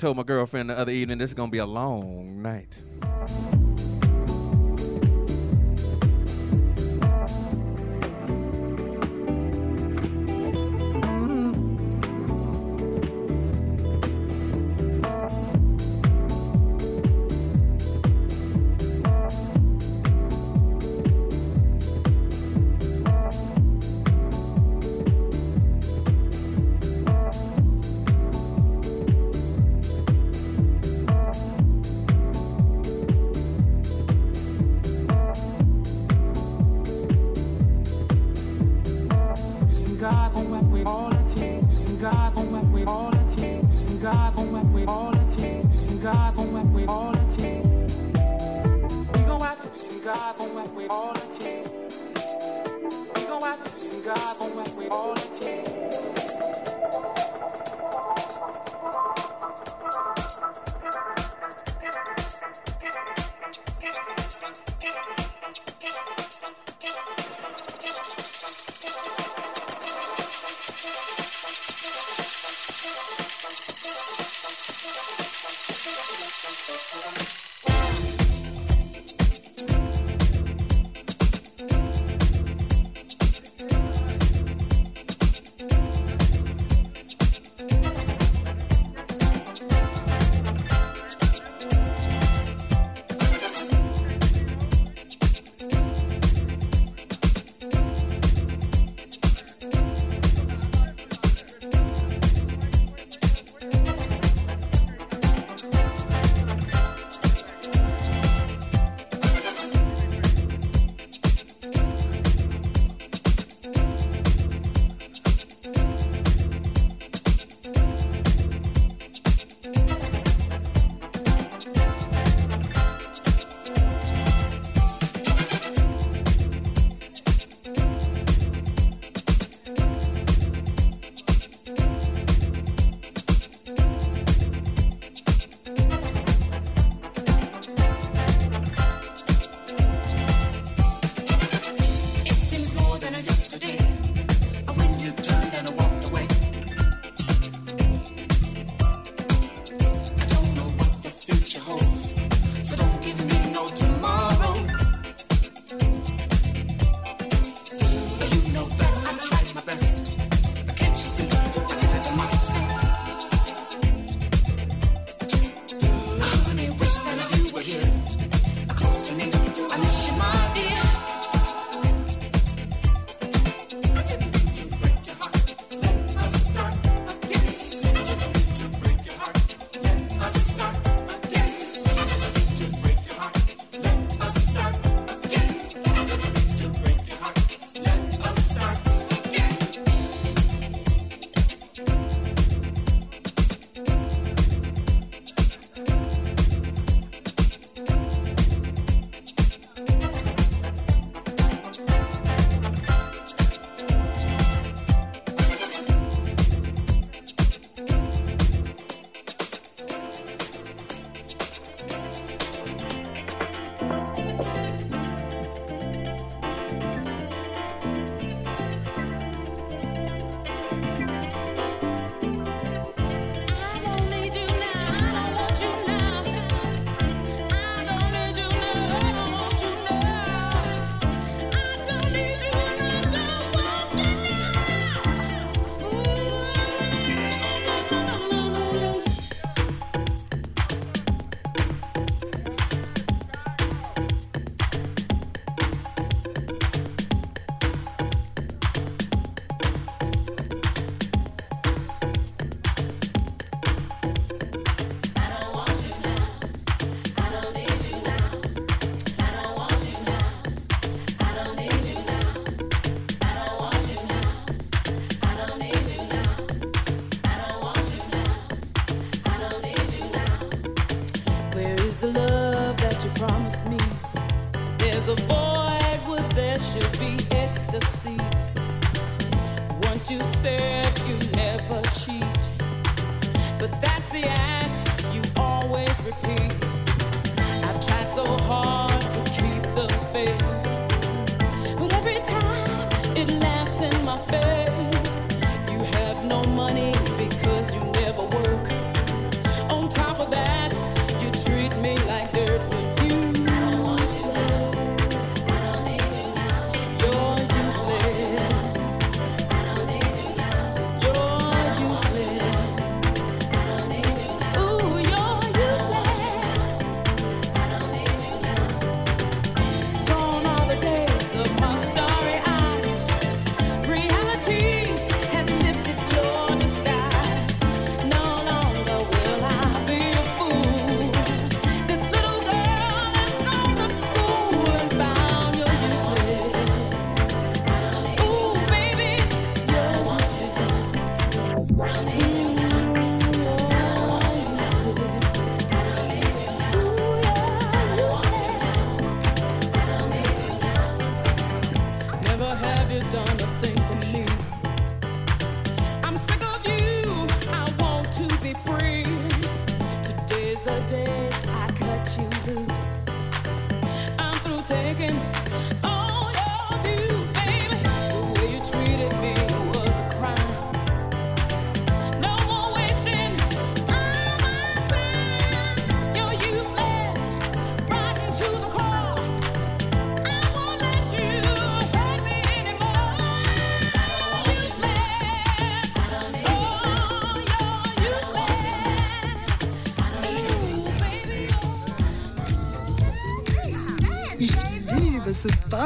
Told my girlfriend the other evening, this is gonna be a long night.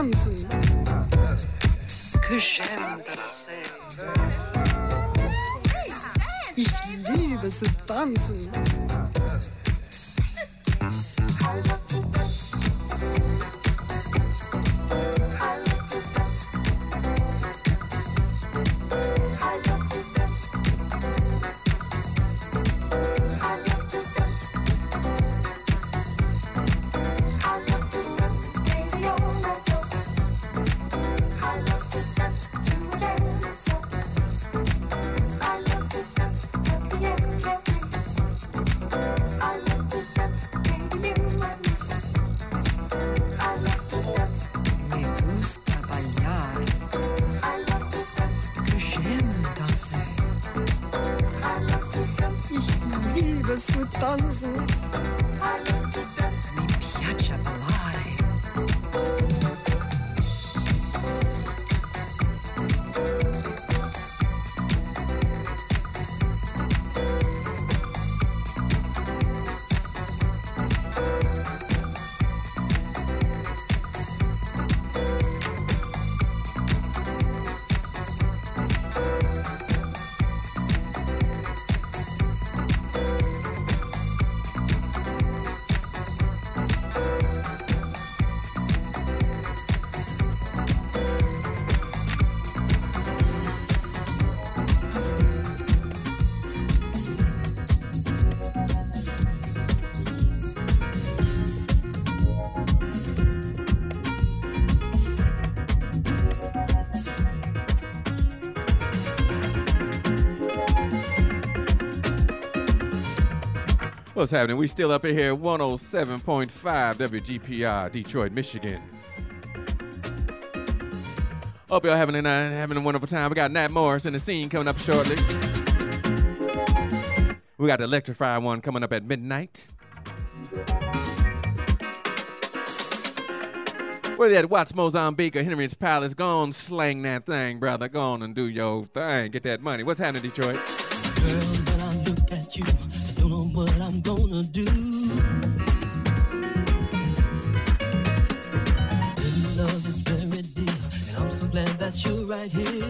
Tanzen. Ich liebe zu tanzen. What's happening? We still up in here, 107.5 WGPR, Detroit, Michigan. Hope y'all having a night, having a wonderful time. We got Nat Morris in the scene coming up shortly. We got the Electrify one coming up at midnight. Where they at Watts Mozambique or Henry's Palace? Go on, slang that thing, brother. Go on and do your thing. Get that money. What's happening, Detroit? When I'm gonna do. This love is very dear, and I'm so glad that you're right here.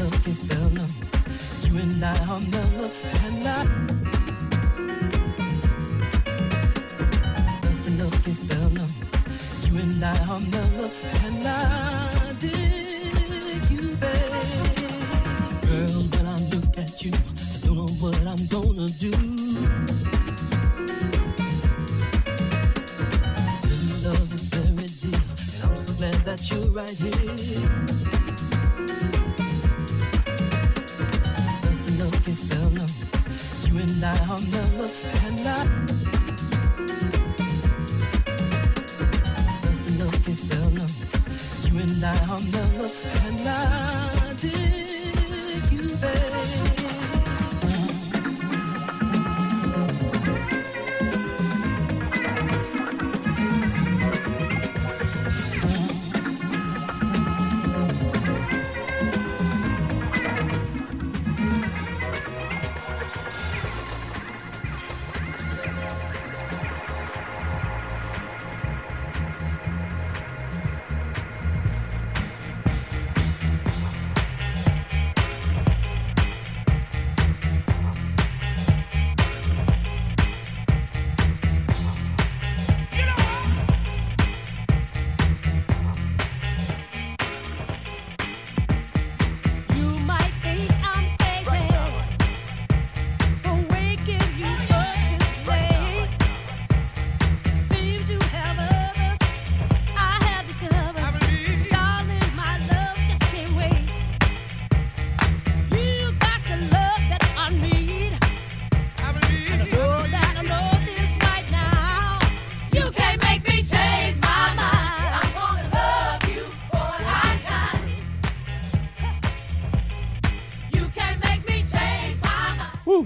Else can fella. You and I are mellow, and I. Else can fella. You and I are mellow, and I dig you, I don't know what I'm gonna do. This love is very dear, and I'm so glad that you're right here. Don't you know you and I are mellow and I. Don't you know you and I are mellow and I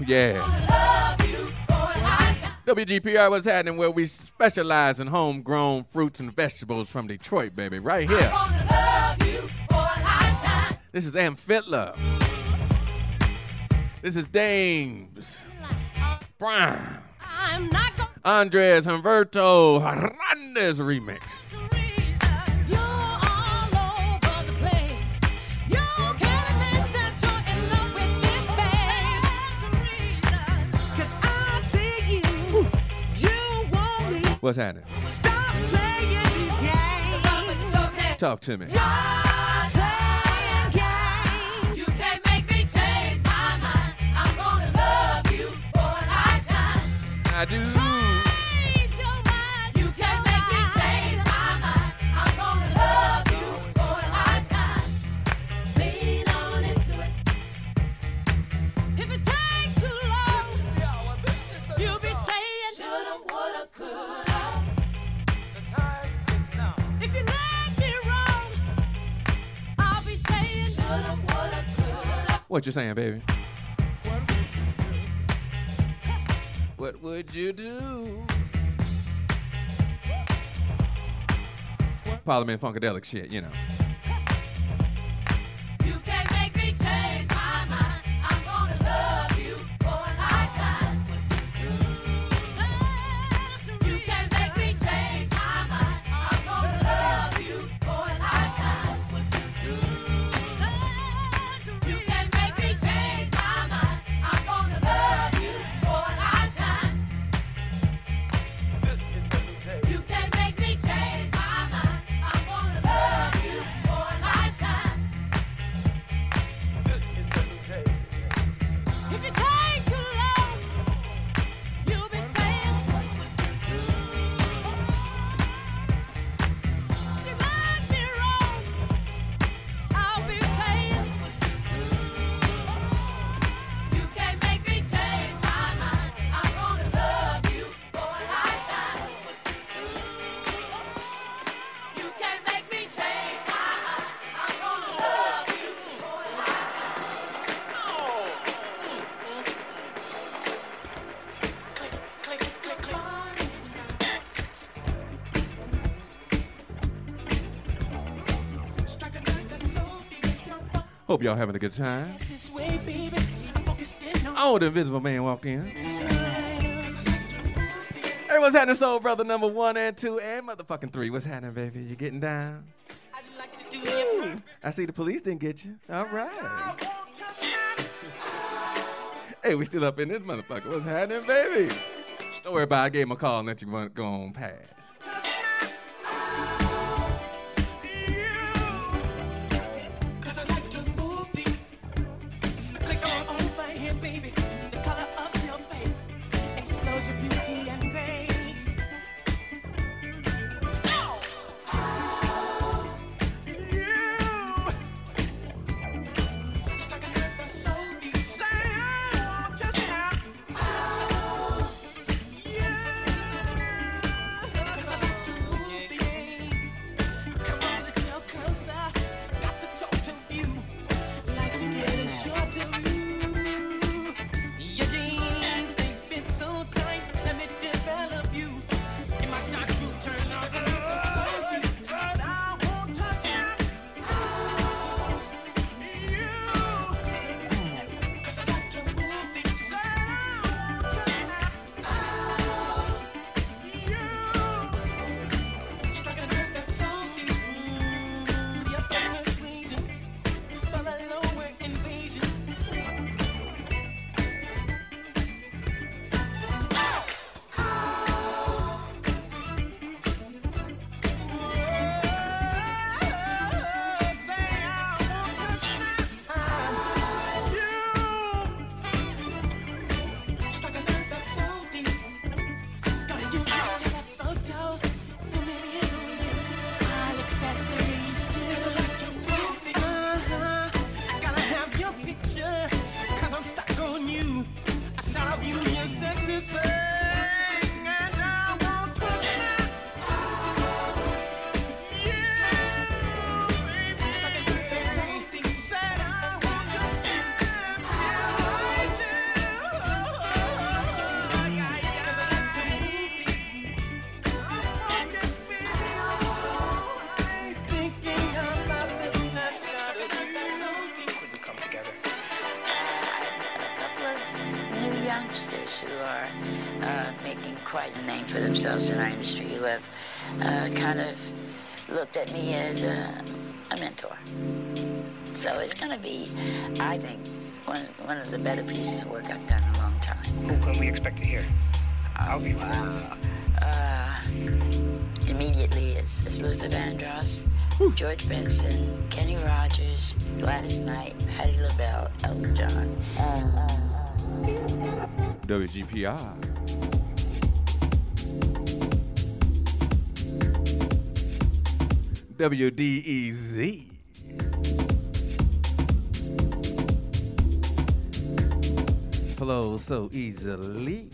yeah. Love you for. WGPR, what's happening? Where we specialize in homegrown fruits and vegetables from Detroit, baby. Right here. Gonna love you for a lifetime. This is Amp Fiddler. This is Dames. Brown. I'm not gonna Andres Humberto Hernandez remix. What's happening? Stop playing these games. Talk to me. You're playing What you saying, baby? What would you do? Parliament Funkadelic shit, you know. Hope y'all having a good time. Oh, the Invisible Man walked in. Hey, what's happening, Soul Brother number one and two and motherfucking three? What's happening, baby? You getting down? Ooh, I see the police didn't get you. All right. Hey, we still up in this motherfucker. What's happening, baby? Don't worry about it. I gave him a call and let you run- go on past. George Benson, Kenny Rogers, Gladys Knight, Patti LaBelle, Elton John. Uh, WGPI. WDEZ. Flow so easily.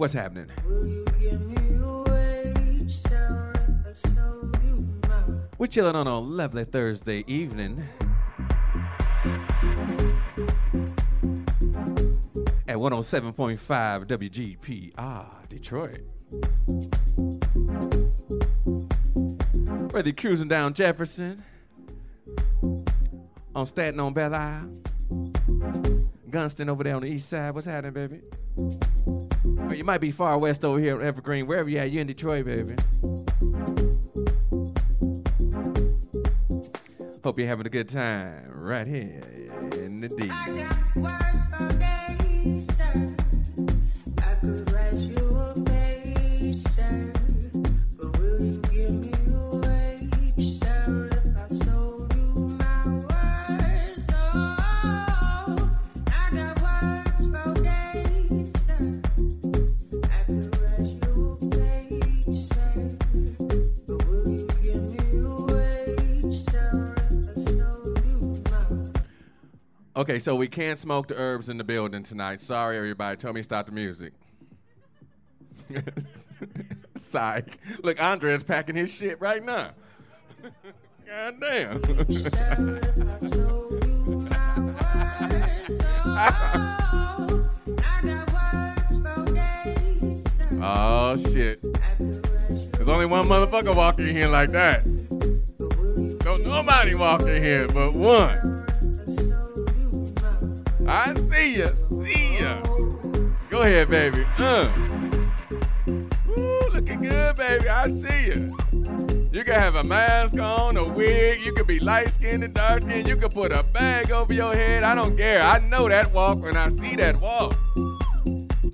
What's happening? We're chilling on a lovely Thursday evening. At 107.5 WGPR Detroit. Whether you're cruising down Jefferson, on Staten on Belle Isle, Gunston over there on the east side, what's happening, baby? Or you might be far west over here in Evergreen, wherever you at. You're in Detroit, baby. Hope you're having a good time right here in the deep. so we can't smoke the herbs in the building tonight. Sorry, everybody. Tell me stop the music. Psych. Look, Andre's packing his shit right now. God damn. oh, shit. There's only one motherfucker walking in here like that. Don't nobody walk in here but one. I see ya, see ya. Go ahead, baby. Uh. Ooh, looking good, baby. I see you. You can have a mask on, a wig. You can be light skinned and dark skinned. You can put a bag over your head. I don't care. I know that walk when I see that walk.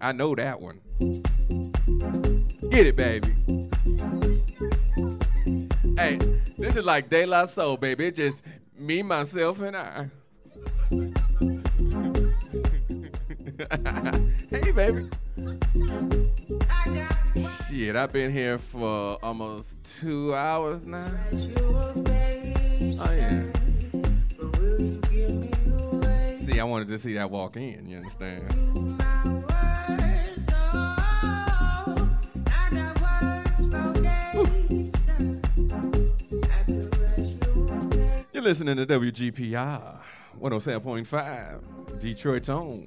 I know that one. Get it, baby. Hey, this is like De La Soul, baby. It's just me, myself, and I. hey, baby. Shit, I've been here for almost two hours now. Oh, yeah. See, I wanted to see that walk in, you understand? You're listening to WGPR 107.5, Detroit's own.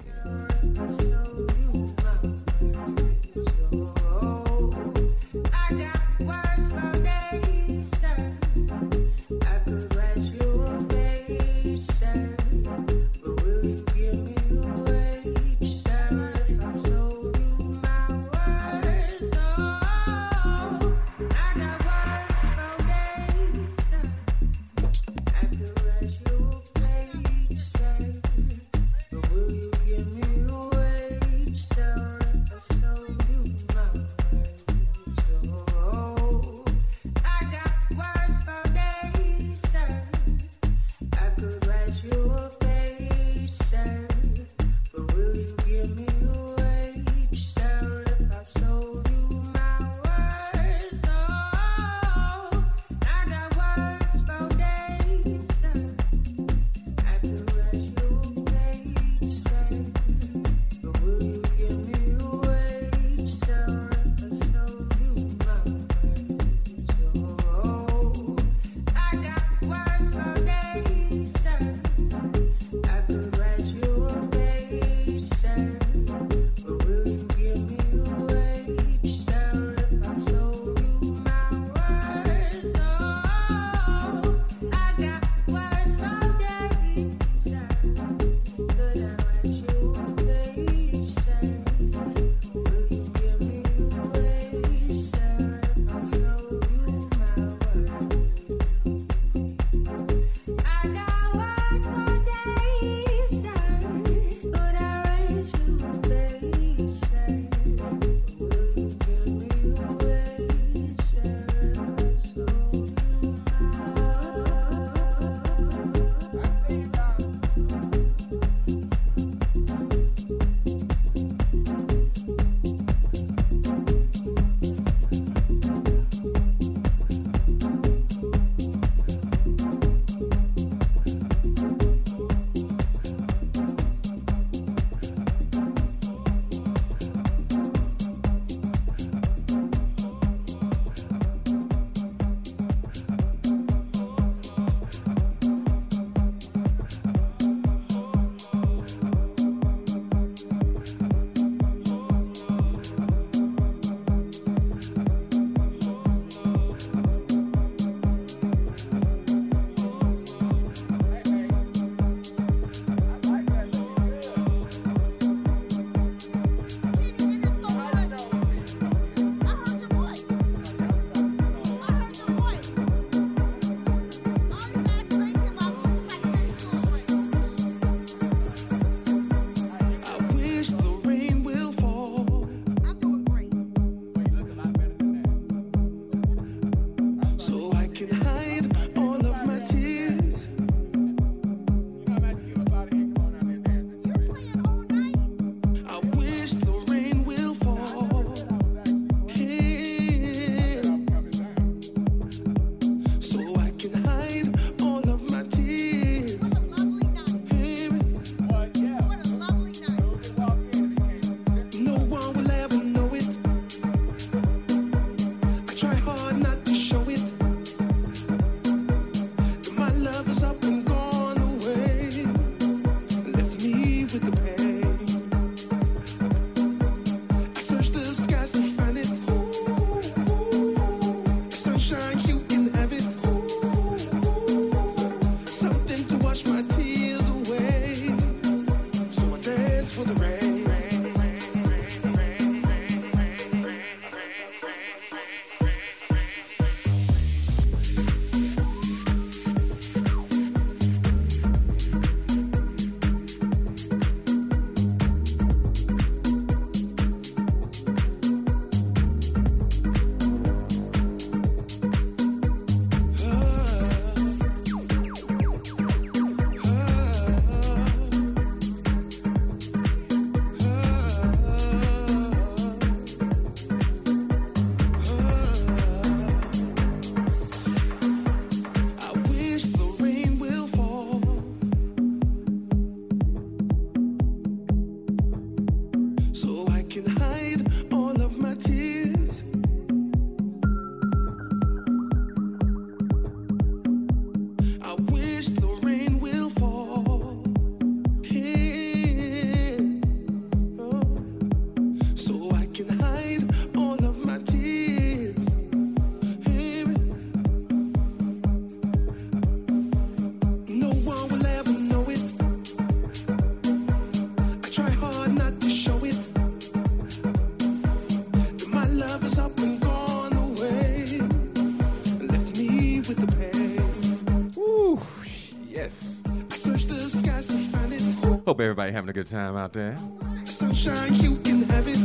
Hope everybody having a good time out there. Sunshine, you can have it.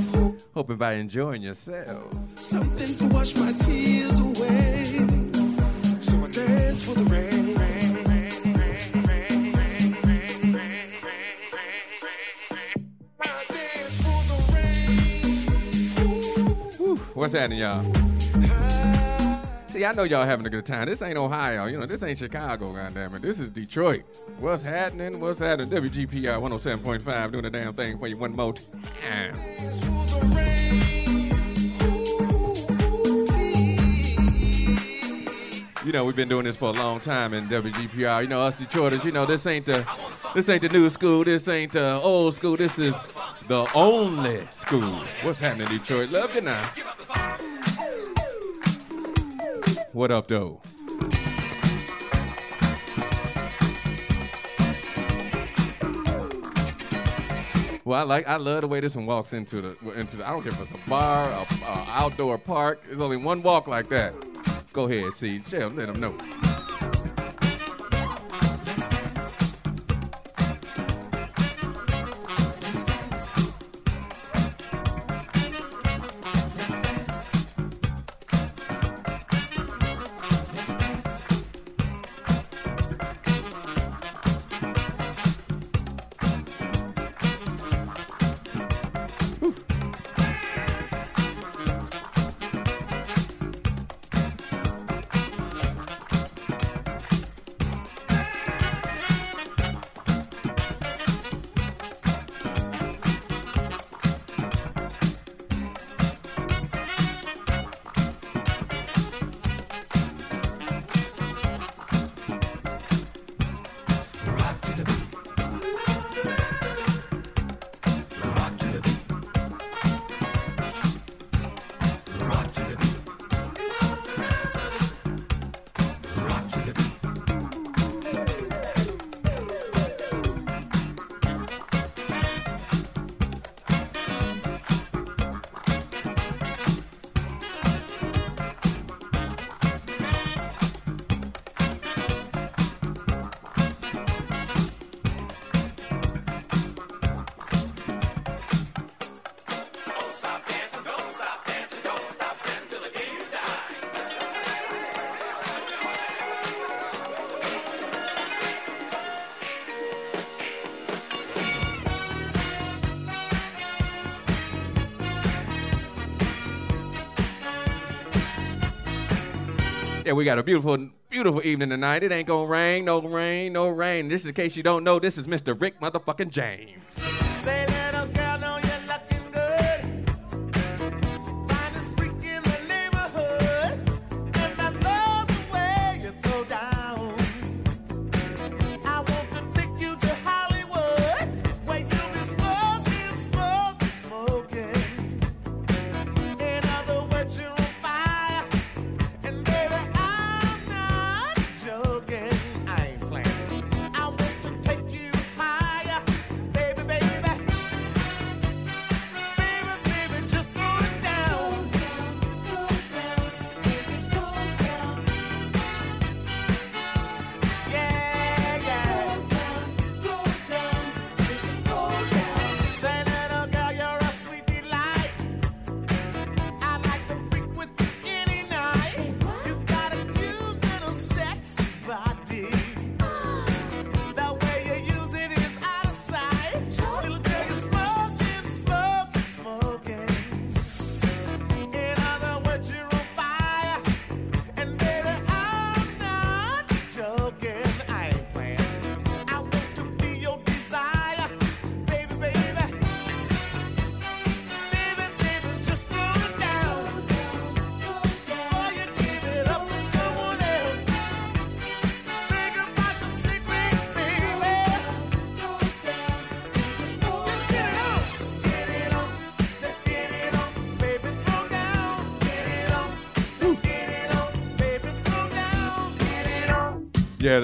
Hope everybody enjoying yourself. Something to wash my tears away. So I dance for the rain. What's happening, y'all? See, I know y'all having a good time. This ain't Ohio. You know, this ain't Chicago, goddammit. This is Detroit. What's happening? What's happening? WGPR 107.5 doing the damn thing for you one more time. You know, we've been doing this for a long time in WGPR. You know, us Detroiters, you know, this ain't the this ain't the new school, this ain't the old school, this is the only school. What's happening, Detroit? Love you now. What up, though? Well, I like I love the way this one walks into the into the. I don't care if it's a bar, a, a outdoor park. There's only one walk like that. Go ahead, see, Shell, let them know. We got a beautiful, beautiful evening tonight. It ain't gonna rain, no rain, no rain. Just in case you don't know, this is Mr. Rick motherfucking James.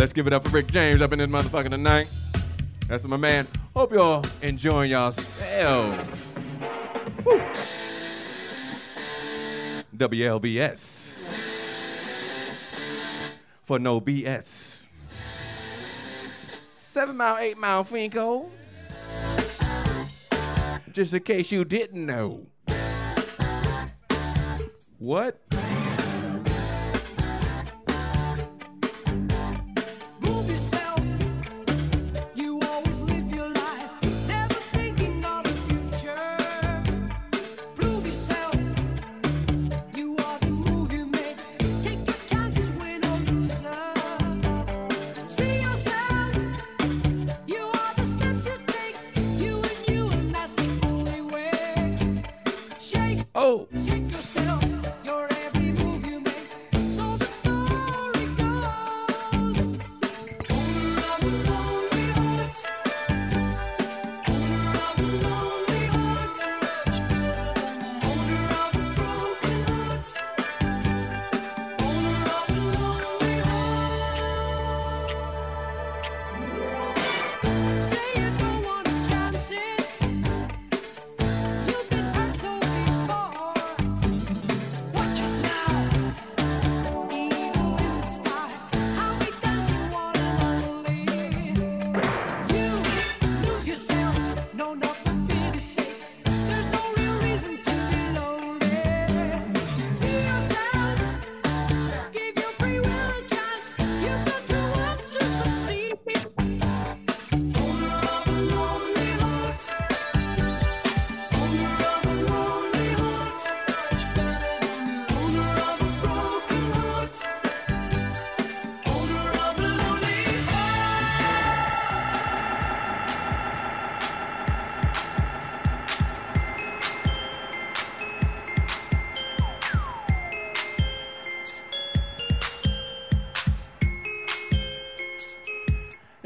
Let's give it up for Rick James up in this motherfucking tonight. That's my man. Hope y'all enjoying yourselves. Woo. WLBS. For no BS. Seven mile, eight mile, Fenkell. Just in case you didn't know. What?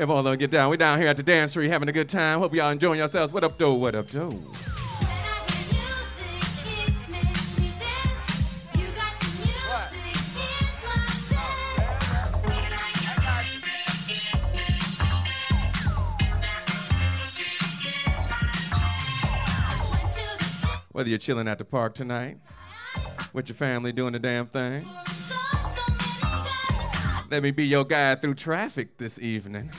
If all don't get down, We're down here at the dance street having a good time. Hope y'all enjoying yourselves. What up, though? What up, though? Whether you're chilling at the park tonight, with your family doing the damn thing. Let me be your guide through traffic this evening.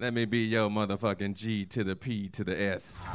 Let me be your motherfucking G to the P to the S.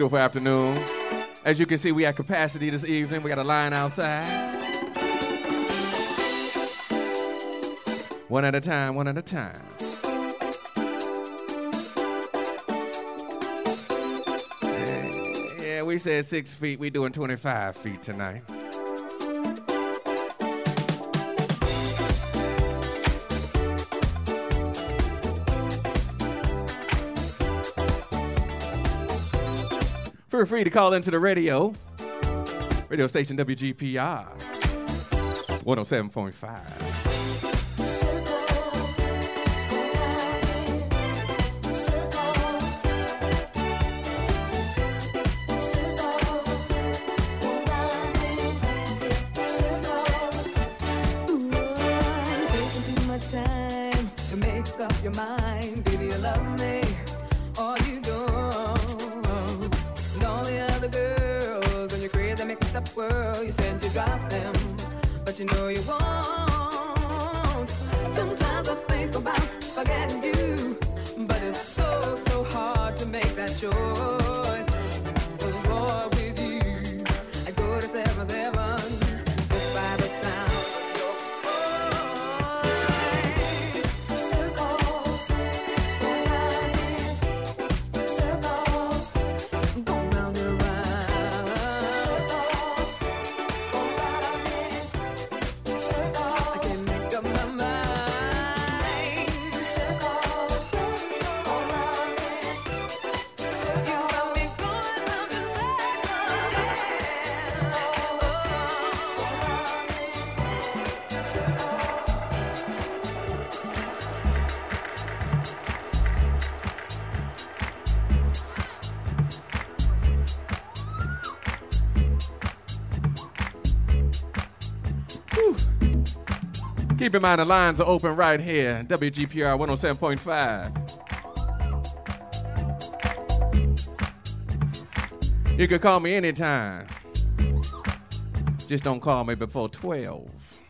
Beautiful afternoon. As you can see, we at capacity this evening. We got a line outside. One at a time, one at a time. Yeah, yeah, we said six feet. We doing 25 feet tonight. Feel free to call into the radio. Radio station WGPR 107.5. you know you won't. Sometimes I think about forgetting Keep in mind the lines are open right here. WGPR 107.5. You can call me anytime. Just don't call me before 12.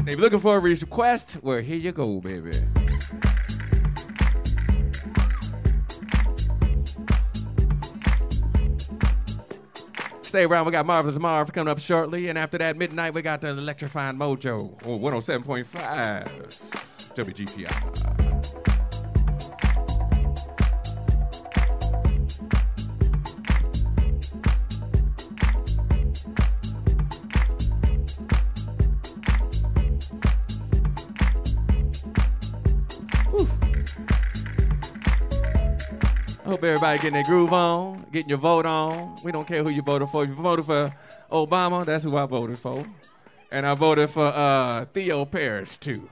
If you're looking for a request, well, here you go, baby. Stay around. We got Marvelous Marv coming up shortly. And after that, midnight, we got the electrifying mojo on 107.5 WGPR. Hope everybody getting their groove on, getting your vote on. We don't care who you voted for. If you voted for Obama, that's who I voted for. And I voted for uh, Theo Parrish, too.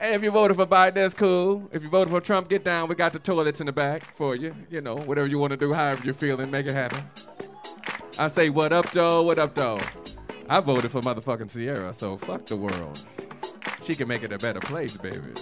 And if you voted for Biden, that's cool. If you voted for Trump, get down. We got the toilets in the back for you. You know, whatever you want to do, however you're feeling, make it happen. I say, what up, Joe? What up, though? I voted for motherfucking Sierra, so fuck the world. She can make it a better place, baby.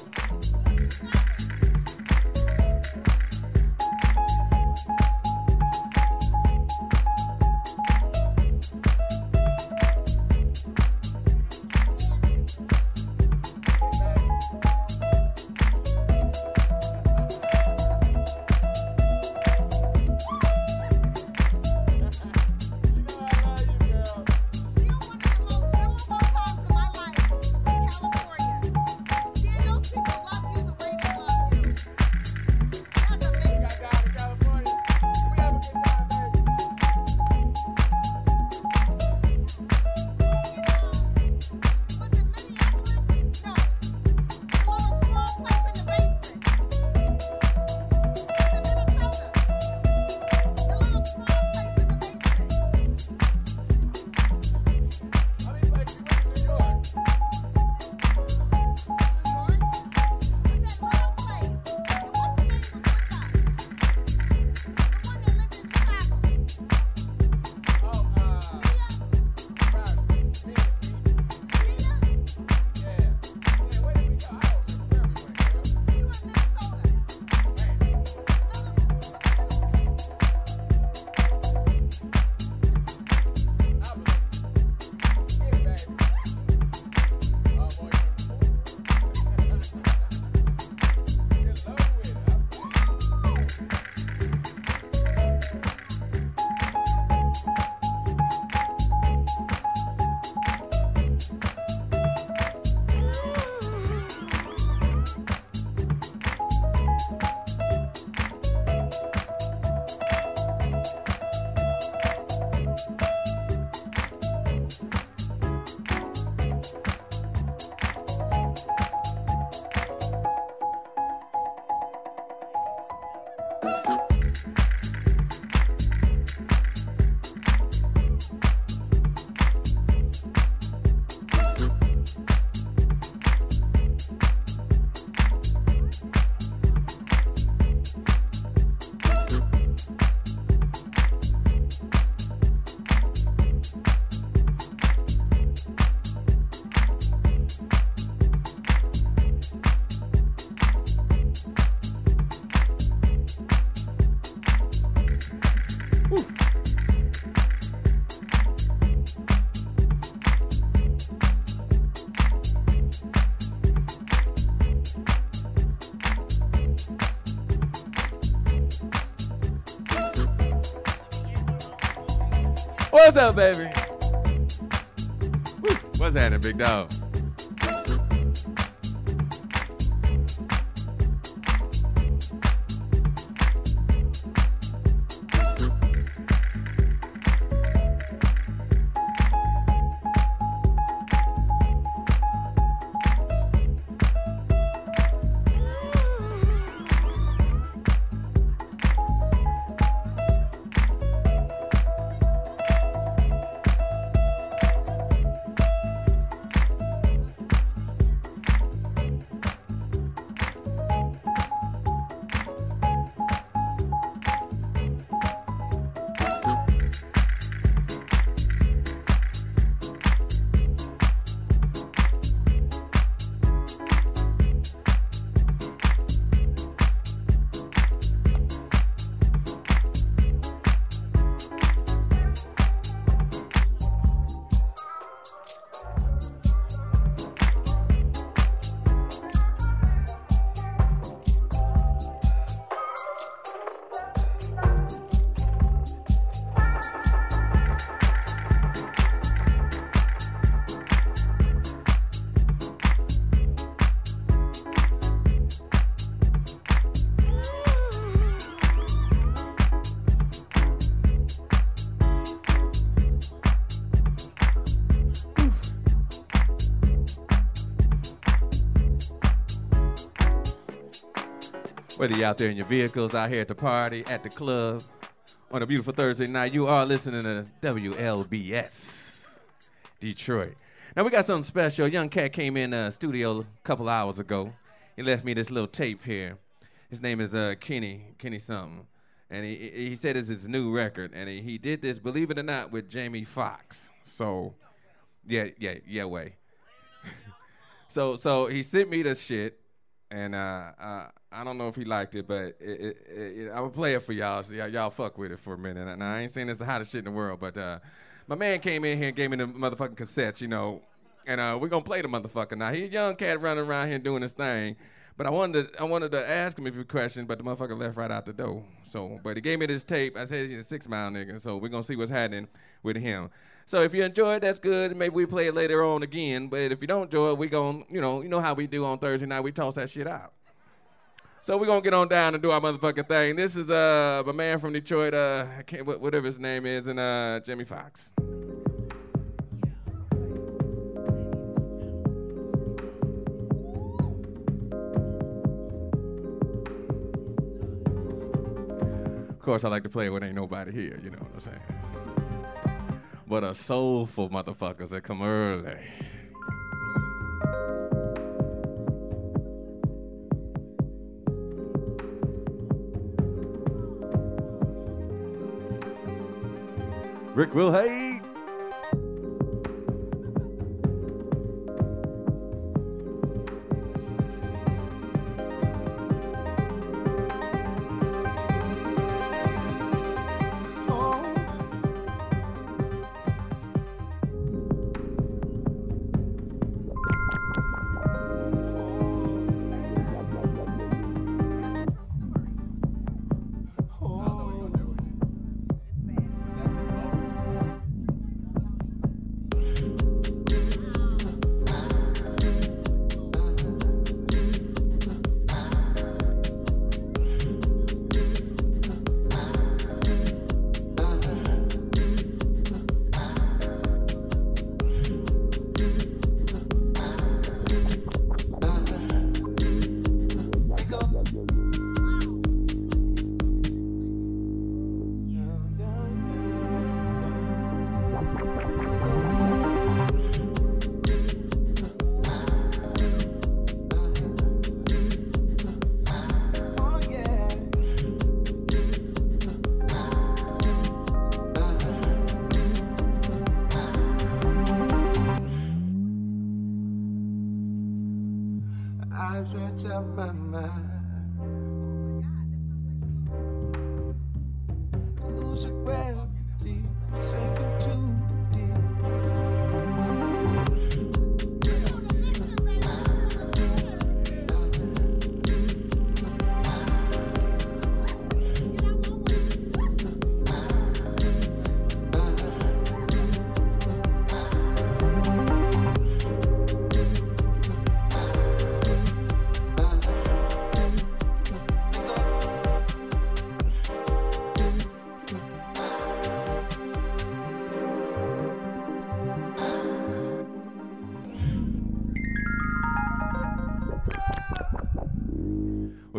Dog? Whether you're out there in your vehicles, out here at the party, at the club, on a beautiful Thursday night, you are listening to WLBS Detroit. Now we got something special. Young cat came in uh, studio a couple hours ago. He left me this little tape here. His name is uh, Kenny Kenny something, and he he said it's his new record, and he, he did this, believe it or not, with Jamie Foxx. So, yeah, yeah, yeah, way. so so he sent me the shit, and uh, uh, I don't know if he liked it, but it, it, it, I'm gonna play it for y'all. So y'all, y'all fuck with it for a minute. And I ain't saying it's the hottest shit in the world, but uh, my man came in here and gave me the motherfucking cassette, you know, and uh, we're gonna play the motherfucker. Now he a young cat running around here doing his thing. But I wanted to, I wanted to ask him a few questions, but the motherfucker left right out the door. So, but he gave me this tape. I said he's a six mile nigga, so we're gonna see what's happening with him. So if you enjoy it, that's good. Maybe we play it later on again. But if you don't enjoy it, we gon' you know, you know how we do on Thursday night. We toss that shit out. So we're gonna get on down and do our motherfucking thing. This is uh my man from Detroit, uh I can't whatever his name is, and uh Jimmy Fox. Of course I like to play when ain't nobody here, you know what I'm saying? But a soulful motherfuckers that come early. Rick Wilhite.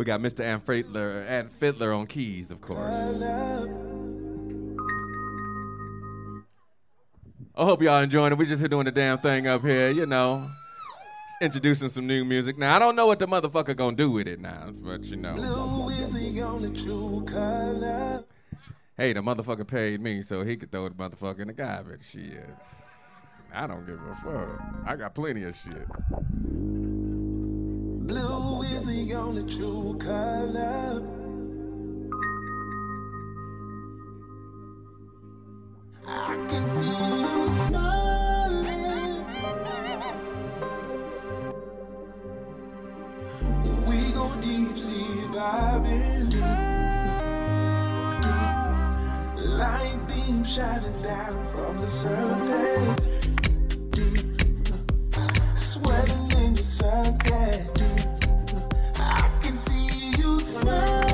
Got Mr. Amp Fiddler, Amp Fiddler on keys, of course. I hope y'all enjoying it. We just here doing the damn thing up here, you know. Just introducing some new music. Now I don't know what the motherfucker gonna do with it now, but you know. The. Hey, the motherfucker paid me so he could throw the motherfucker in the garbage. Shit. I don't give a fuck. I got plenty of shit. Blue is the only true color. I can see you smiling. We go deep sea. Light shining down from the surface. Sweating in your circuit. See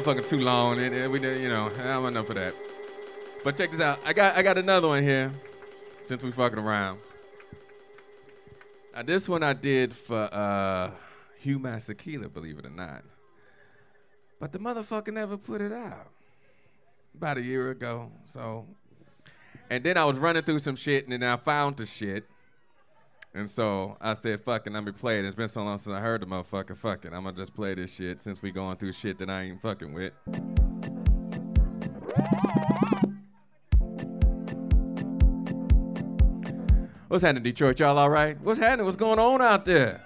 motherfucker too long. It, it- we, you know, I'm enough of that. But check this out. I got, I got another one here. Since we fucking around. Now this one I did for uh, Hugh Masekela, believe it or not. But the motherfucker never put it out. About a year ago. So, and then I was running through some shit, and then I found the shit. And so I said, fucking, let me play it. It's been so long since I heard the motherfucker. Fuck it. I'm gonna just play this shit since we going through shit that I ain't fucking with. What's happening, Detroit? Y'all all right? What's happening? What's going on out there?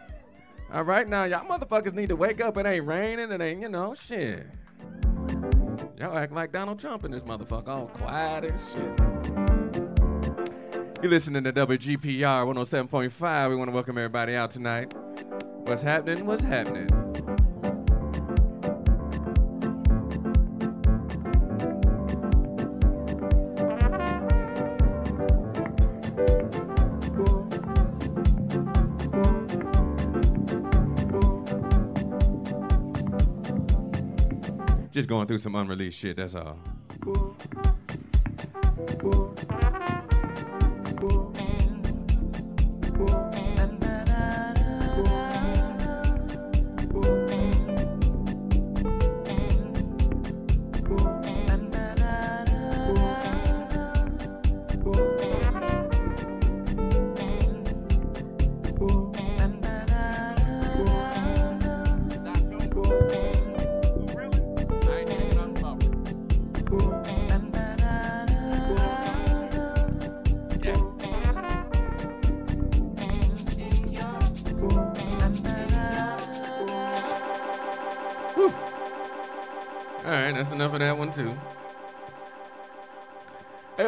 All right, now y'all motherfuckers need to wake up. It ain't raining. It ain't, you know, shit. Y'all acting like Donald Trump in this motherfucker, all quiet and shit. You listening to WGPR 107.5. We want to welcome everybody out tonight. What's happening? What's happening? Just going through some unreleased shit, that's all.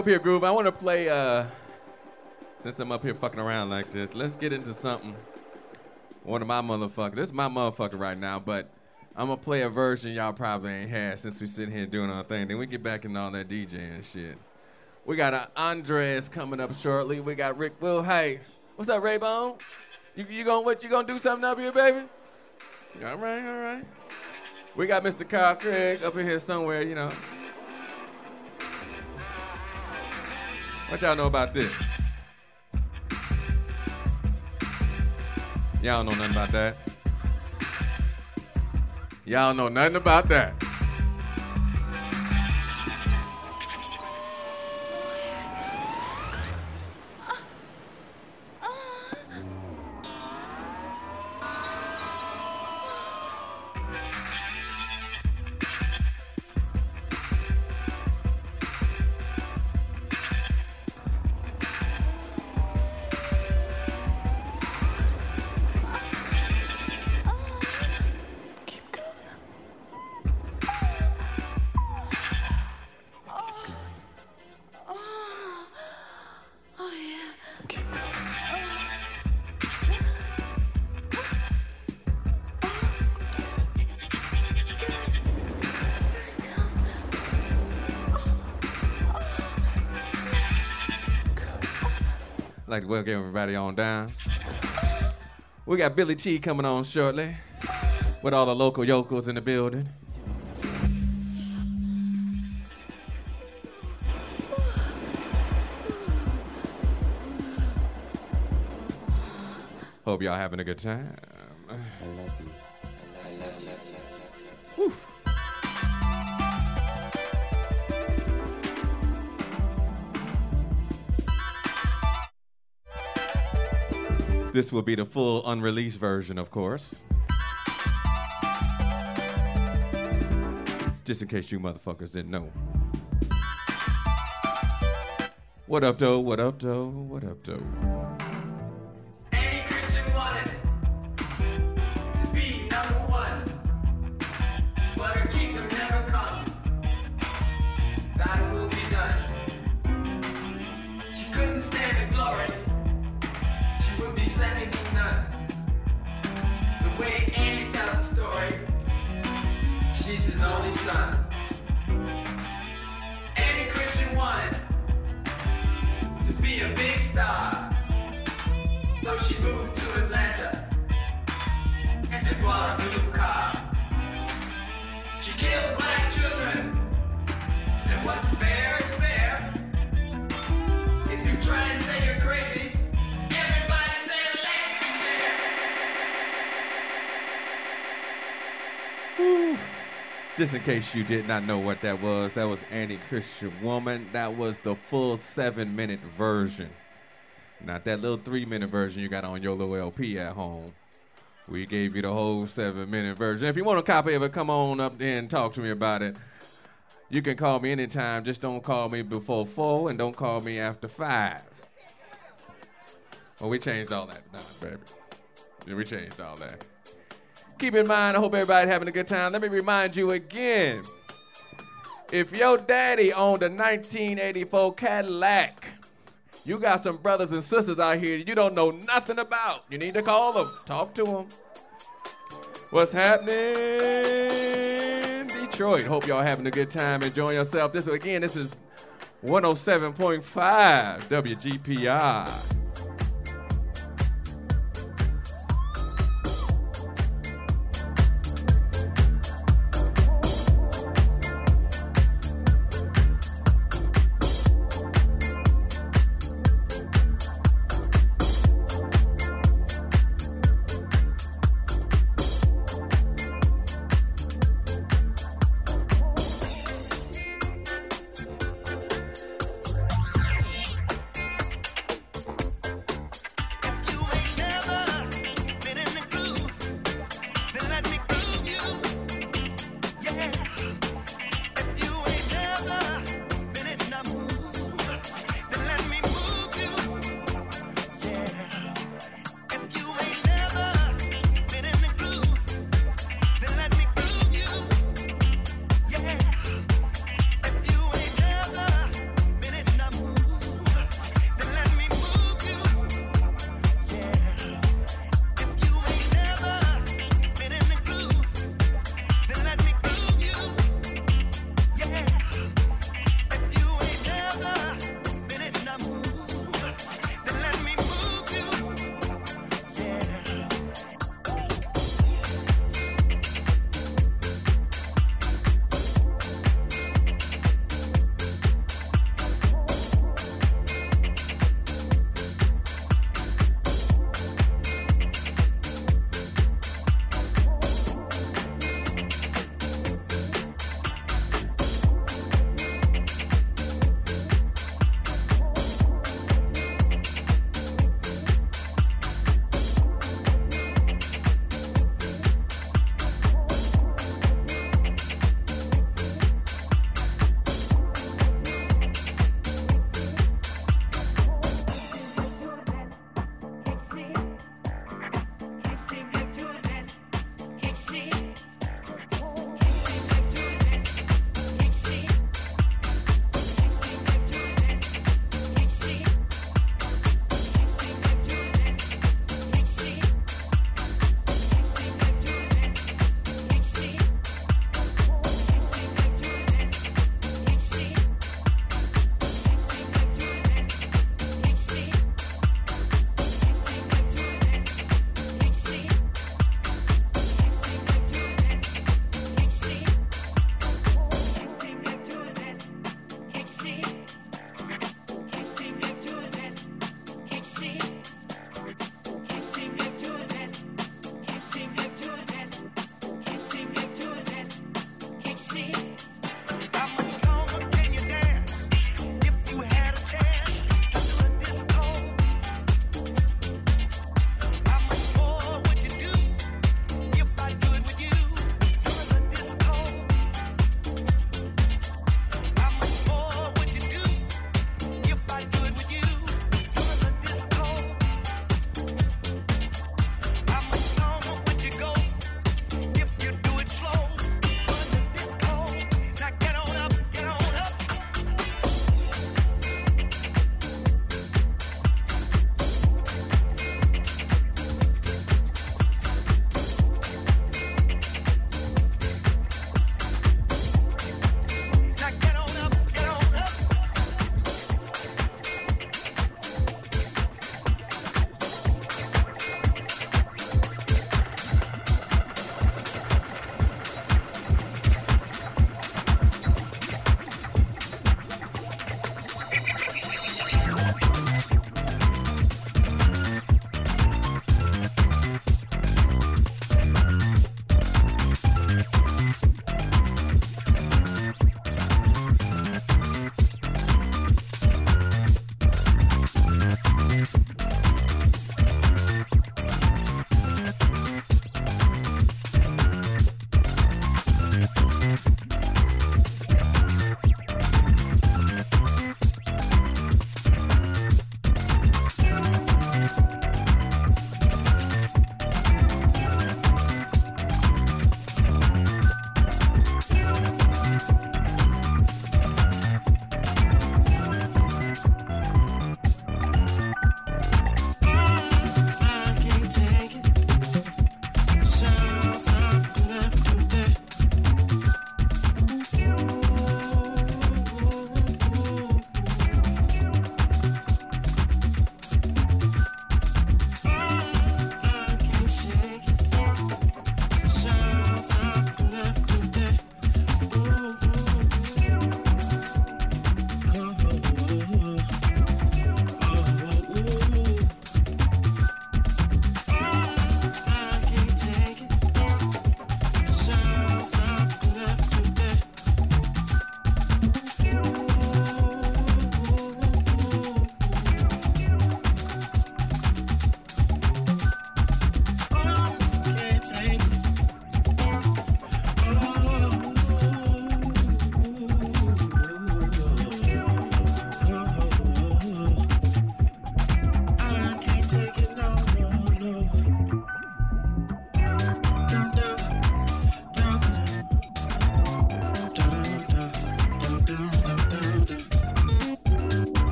Up here, Groove. I want to play, uh, since I'm up here fucking around like this, let's get into something. One of my motherfuckers. This is my motherfucker right now, but I'm going to play a version y'all probably ain't had since we sitting here doing our thing. Then we get back into all that DJ and shit. We got uh, Andres coming up shortly. We got Rick Will. Hey, what's up, Raybone? You, you gonna what? You gonna do something up here, baby? All right, all right. We got Mr. Carl Craig up in here somewhere, you know. What y'all know about this? Y'all know nothing about that. Y'all know nothing about that. Welcome everybody on down. We got Billy T coming on shortly with all the local yokels in the building. Hope y'all having a good time. This will be the full unreleased version, of course. Just in case you motherfuckers didn't know. What up, though? What up, though? What up, though? Moved to Atlanta and she bought a car. She killed black children, and what's fair is fair. If you try and say you're crazy, everybody say electric chair. Just in case you did not know what that was, that was Annie Christian Woman. That was the full seven minute version. Not that little three minute version you got on your little LP at home. We gave you the whole seven minute version. If you want a copy of it, come on up there and talk to me about it. You can call me anytime. Just don't call me before four and don't call me after five. Well, we changed all that now, baby. We changed all that. Keep in mind, I hope everybody having a good time. Let me remind you again. If your daddy owned a 1984 Cadillac, you got some brothers and sisters out here you don't know nothing about. You need to call them, talk to them. What's happening? Detroit. Hope y'all having a good time, enjoying yourself. This again, this is 107.5 WGPR.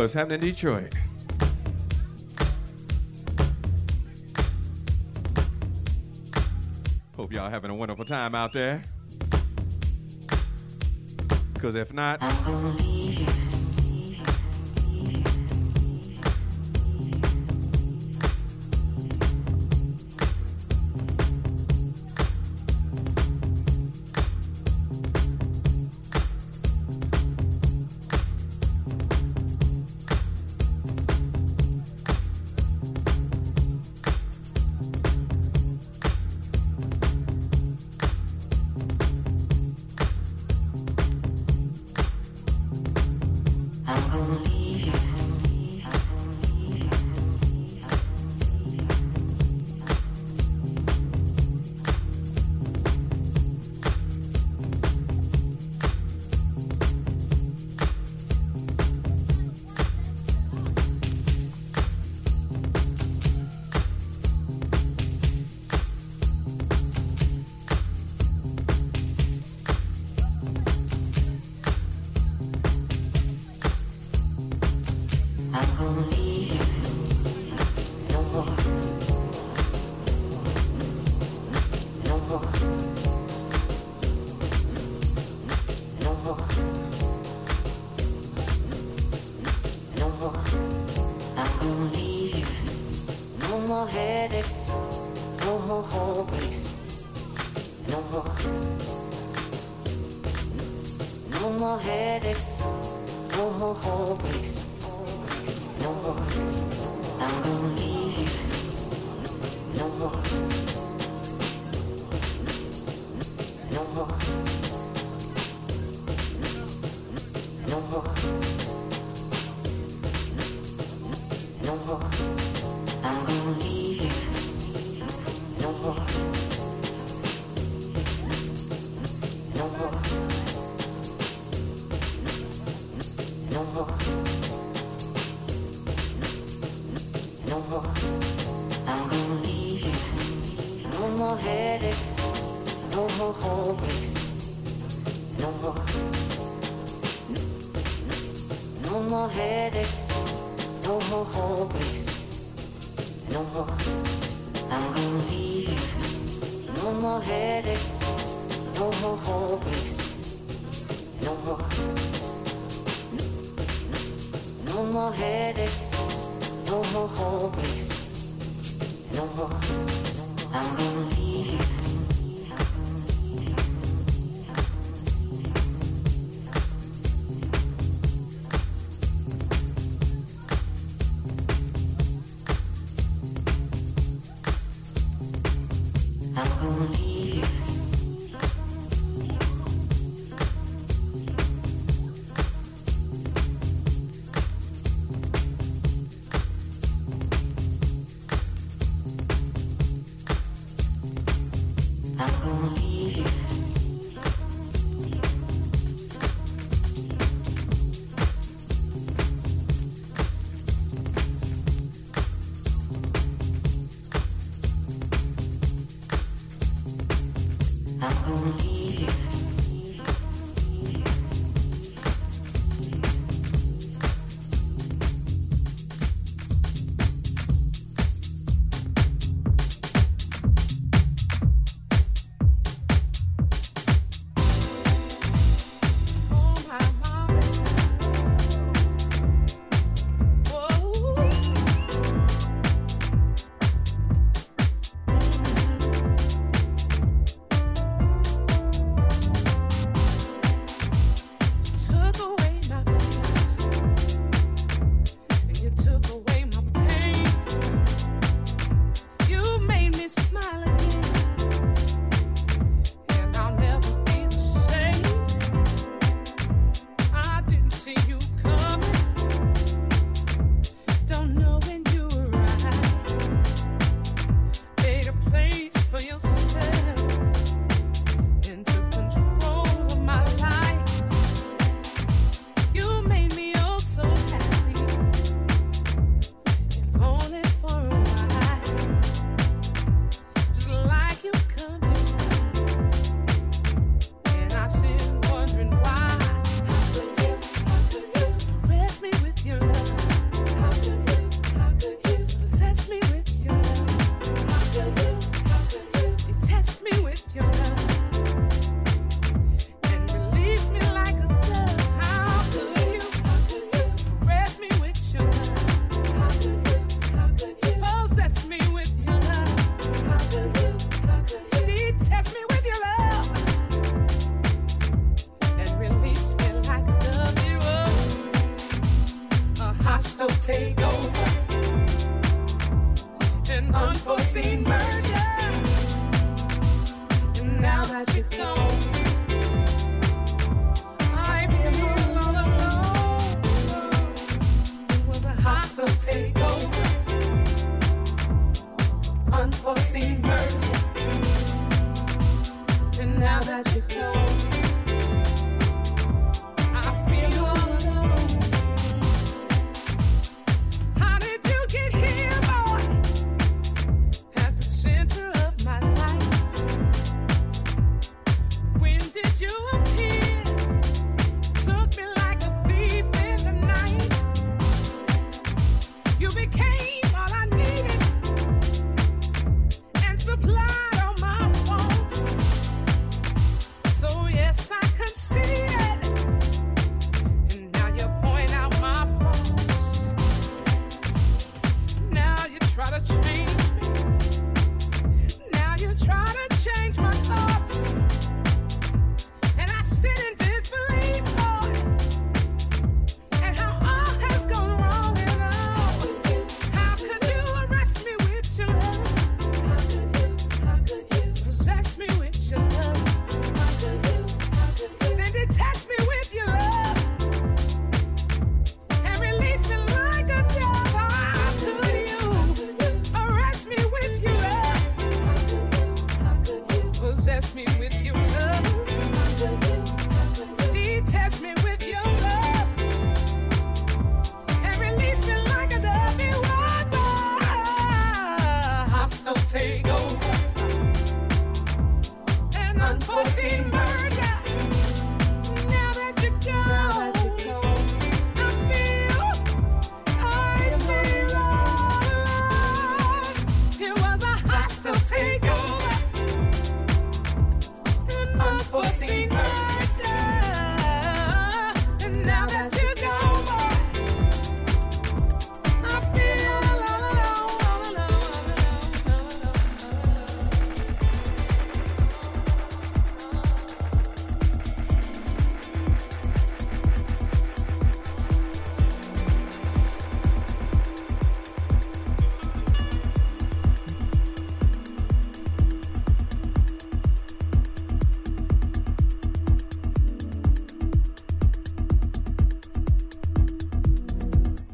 what's happening in Detroit. Hope y'all having a wonderful time out there. Because if not,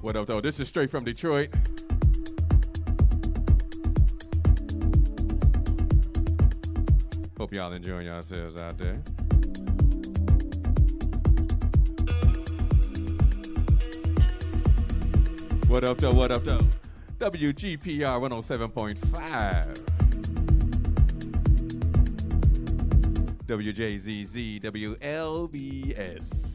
What up, though? This is straight from Detroit. Hope y'all enjoying yourselves out there. What up, though? What up, though? WGPR 107.5. WJZZ WLBS.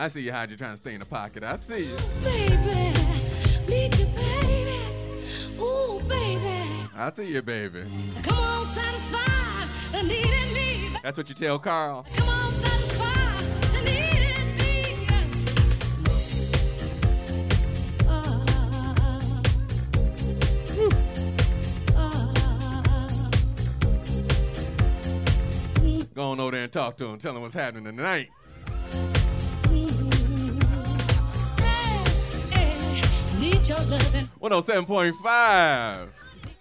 I see you hide. You're trying to stay in the pocket. I see you. Baby, need you, baby. Ooh, baby. I see you, baby. Come on, satisfy the need in me. That's what you tell Carl. Come on, satisfy the need in me. Go on over there and talk to him. Tell him what's happening tonight. 107.5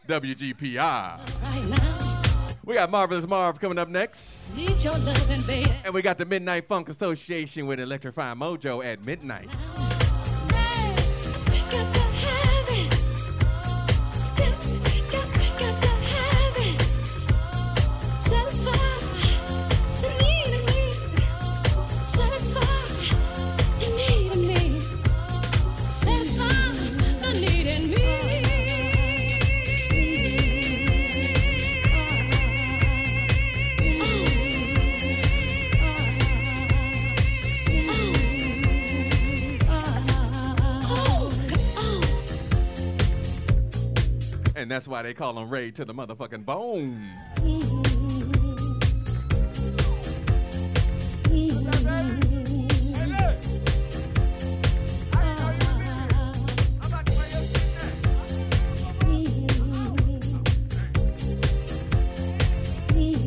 WGPR. right. We got Marvelous Marv coming up next. And we got the Midnight Funk Association with Electrifying Mojo at midnight. And that's why they call him Ray to the motherfucking bone.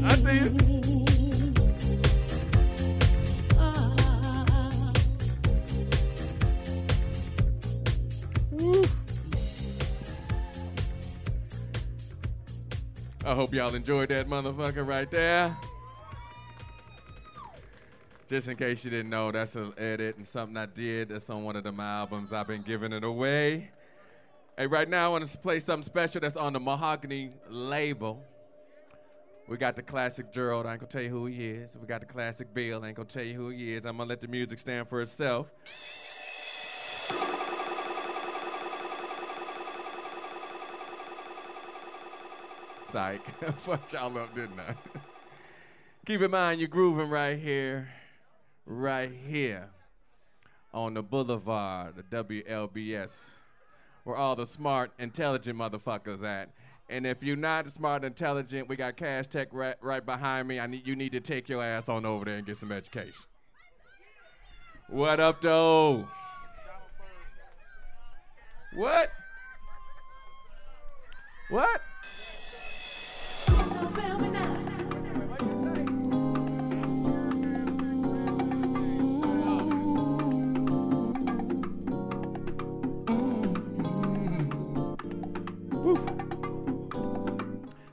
I see you. I hope y'all enjoyed that motherfucker right there. Just in case you didn't know, that's an edit and something I did. That's on one of them albums. I've been giving it away. Hey, right now I want to play something special that's on the Mahogany label. We got the classic Gerald. I ain't gonna tell you who he is. We got the classic Bill. I ain't gonna tell you who he is. I'm gonna let the music stand for itself. Psych. Fucked y'all up, didn't I? Keep in mind, you're grooving right here, right here on the boulevard, the WLBS, where all the smart, intelligent motherfuckers at. And if you're not smart, intelligent, we got Cass Tech right, right behind me. I need you need to take your ass on over there and get some education. What up, though? What? What?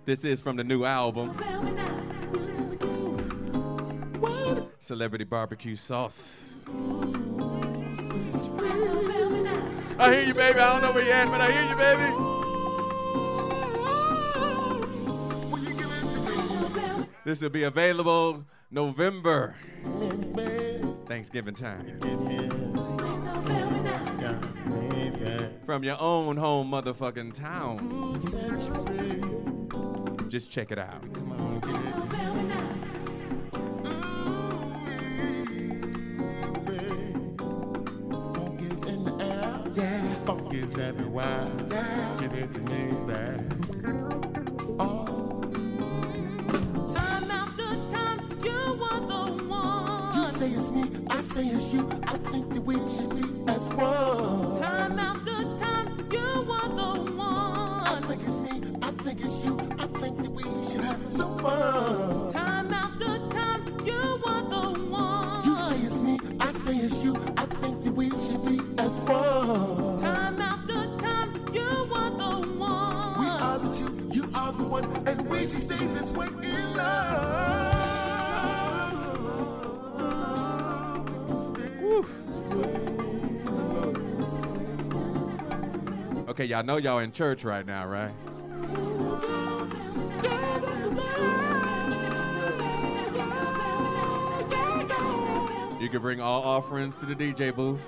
This is from the new album. Celebrity Barbecue Sauce. I hear you, baby. I don't know where you at, but I hear you, baby. This will be available November. Thanksgiving time. From your own home motherfucking town. Just check it out. Funk is everywhere. Give it to me, babe. Time after time, you are the one. You say it's me, I say it's you. I think that we should be as one. Time after time, you are the one. I think it's me, I think it's you. I think that we should have some fun. Time after time, you are the one. You say it's me, I say it's you. I think that we should be as one. Time after time, you are the one. We are the two, you are the one, and we should stay this way in love. Okay, y'all know y'all in church right now, right? You can bring all offerings to the DJ booth.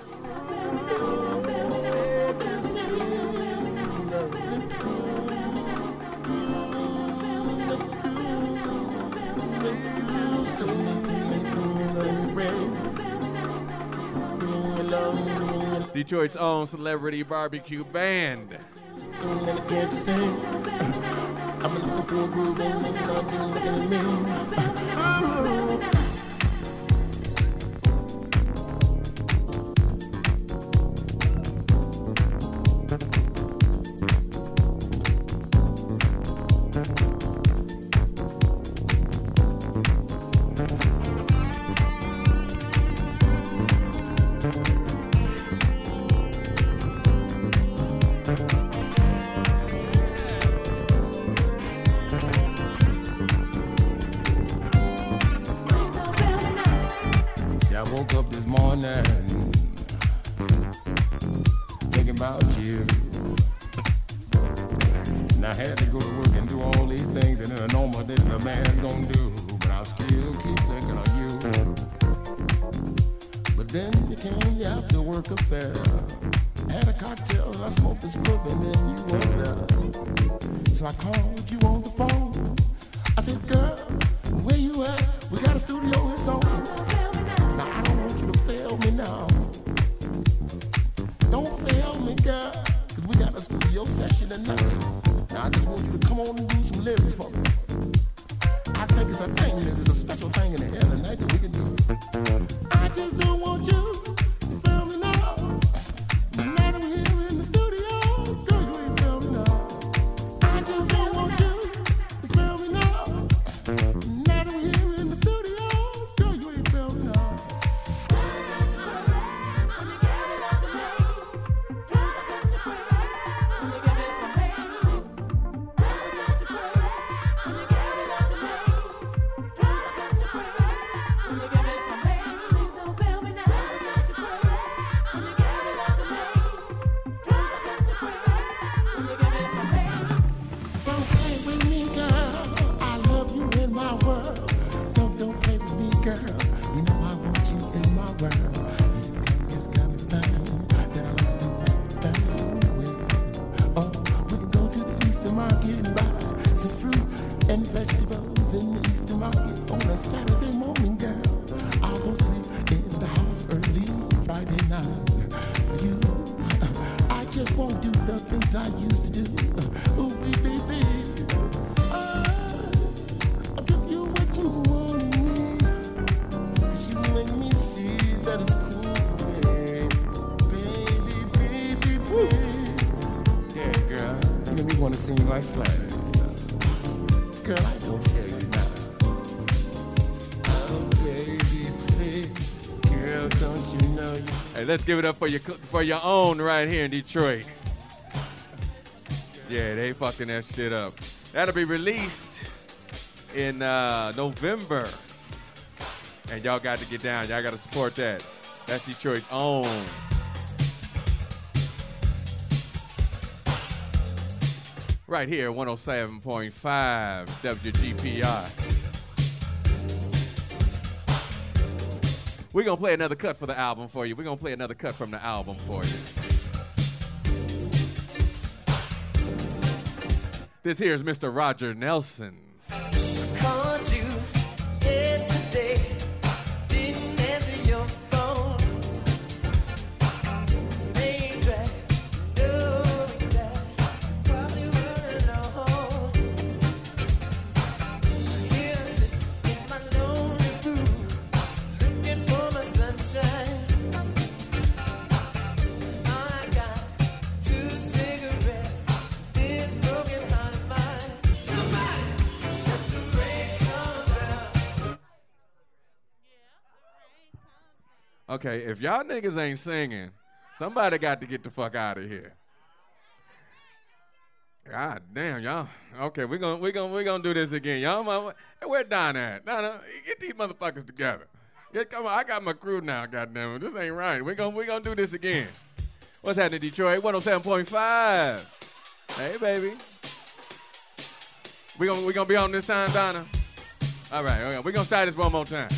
Detroit's own celebrity barbecue band. Hey, let's give it up for your for your own right here in Detroit. Yeah, they fucking that shit up. That'll be released in uh, November, and y'all got to get down. Y'all got to support that. That's Detroit's own. Right here, 107.5 WGPR. We're going to play another cut for the album for you. We're going to play another cut from the album for you. This here is Mr. Roger Nelson. if y'all niggas ain't singing, somebody got to get the fuck out of here. God damn, y'all. Okay, we're gonna we're gonna we're gonna do this again. Y'all my hey, where Don at? Donna, get these motherfuckers together. Yeah, come on, I got my crew now, goddamn it. This ain't right. We're gonna we're gonna do this again. What's happening, Detroit? 107.5. Hey baby. We're gonna we're gonna be on this time, Donna. All right, okay, We're gonna start this one more time.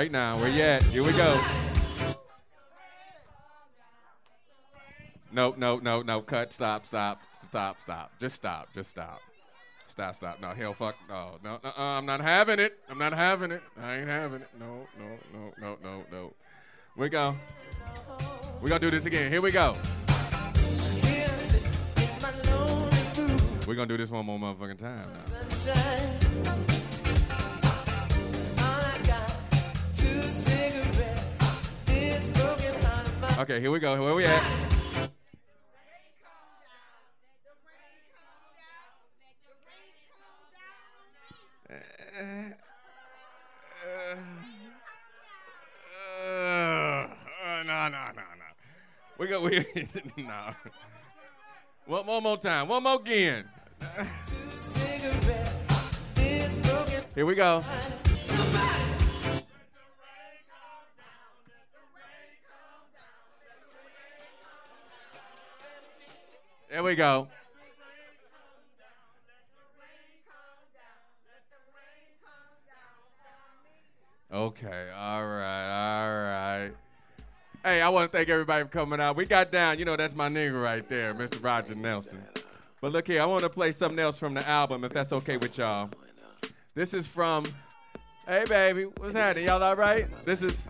Right, now where you at? Here we go. No, no, no, no. Cut. Stop. Stop. Stop. Stop. Just stop. Just stop. Stop. Stop. No, hell, fuck. No, no, no. Uh, I'm not having it. I'm not having it. I ain't having it. No, no, no, no, no, no. We go. We gonna do this again. Here we go. We're gonna do this one more motherfucking time now. Okay, here we go. Where we at? Uh, no, no, no, no. We go. We no. One, one more time. One more again. Here we go. There we go. Okay, all right, all right. Hey, I want to thank everybody for coming out. We got down, you know, that's my nigga right there, Mr. Roger Nelson. But look here, I want to play something else from the album, if that's okay with y'all. This is from, hey baby, what's happening? Y'all all right? This is.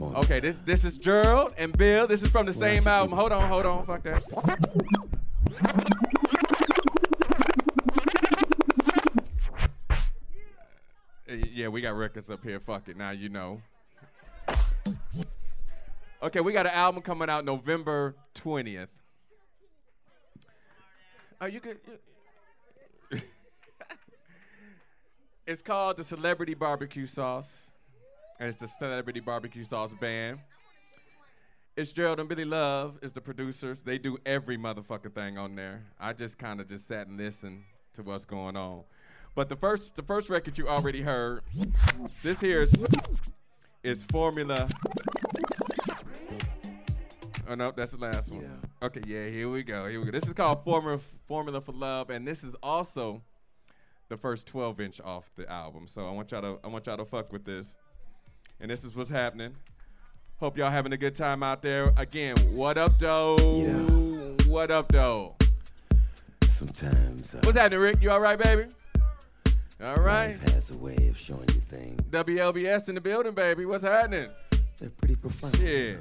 Okay, this this is Gerald and Bill. This is from the same album. Hold on, hold on, fuck that. Yeah, we got records up here. Fuck it. Now you know. Okay, we got an album coming out November 20th. Are you good? It's called the Celebrity Barbecue Sauce, and it's the Celebrity Barbecue Sauce Band. It's Gerald and Billy Love is the producers. They do every motherfucking thing on there. I just kind of just sat and listened to what's going on. But the first the first record you already heard, this here is is Formula. Oh no, that's the last one. Okay, yeah, here we go. Here we go. This is called Formula Formula for Love, and this is also the first 12 inch off the album. So I want y'all to I want y'all to fuck with this. And this is what's happening. Hope y'all having a good time out there. Again, what up, though? What up, though? Sometimes uh, What's happening, Rick? You all right, baby? All right. has a way of showing you things. WLBS in the building, baby. What's happening? They're pretty profound. Yeah.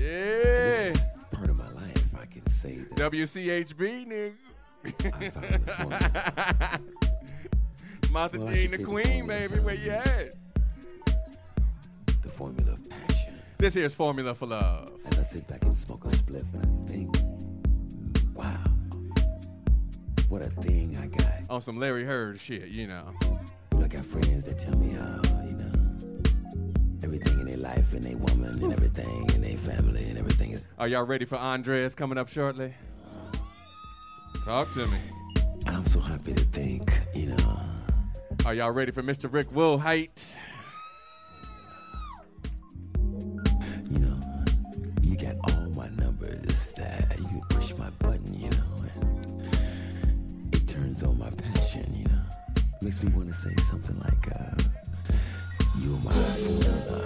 Yeah. Part of my life, I can say that. WCHB, nigga. Martha Well, Jean the say the Queen, baby. Where you at? The formula of passion. This here's Formula for Love. As I sit back and smoke a spliff and I think, wow, what a thing I got. On some Larry Heard shit, you know. You know, I got friends that tell me how, you know, everything in their life and their woman and everything and their family and everything is. Are y'all ready for Andres coming up shortly? Uh-huh. Talk to me. I'm so happy to think, you know. Are y'all ready for Mr. Rick Wilhite? You know, you got all my numbers that you can push my button, you know, and it turns on my passion, you know. Makes me want to say something like, uh, you're my formula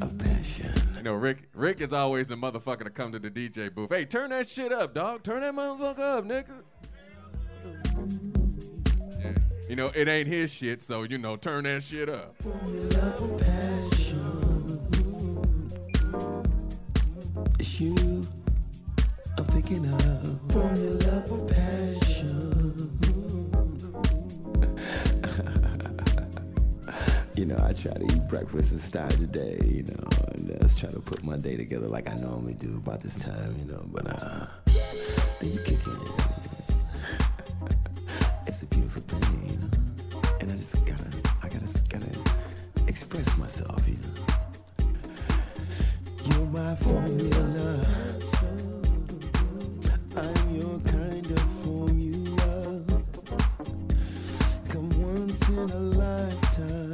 of passion. You know, Rick Rick is always the motherfucker to come to the DJ booth. Hey, turn that shit up, dog. Turn that motherfucker up, nigga. You know, it ain't his shit, so you know, turn that shit up. It's you I'm thinking of formula for passion. you know, I try to eat breakfast and start the day, you know, and just try to put my day together like I normally do about this time, you know, but uh, then you kick in. it's a beautiful thing, express myself, you. You're my formula. I'm your kind of formula. Come once in a lifetime.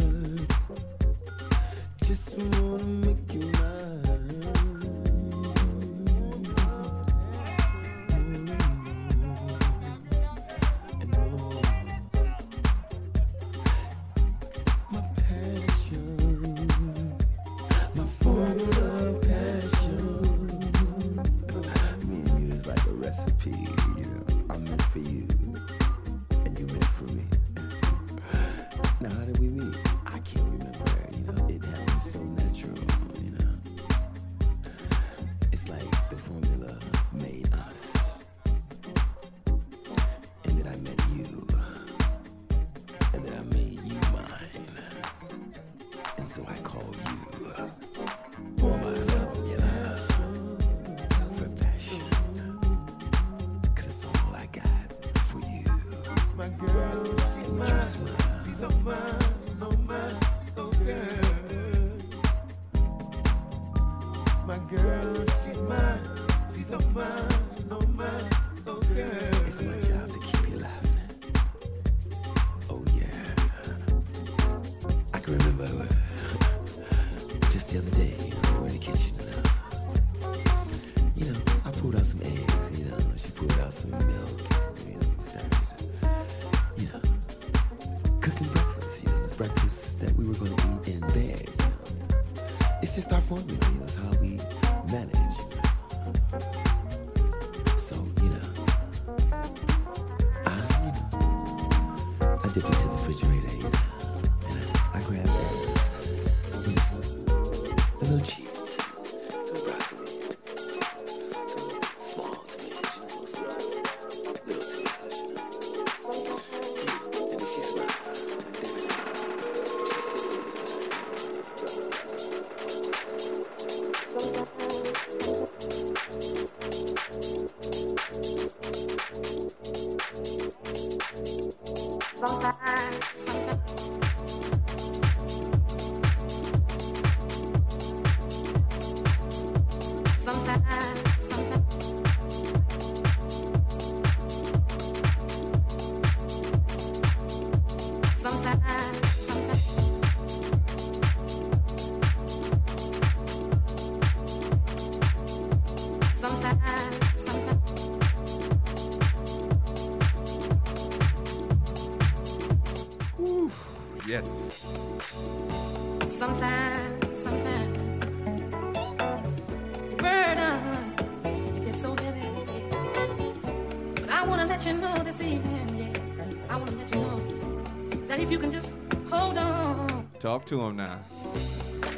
Talk to him now.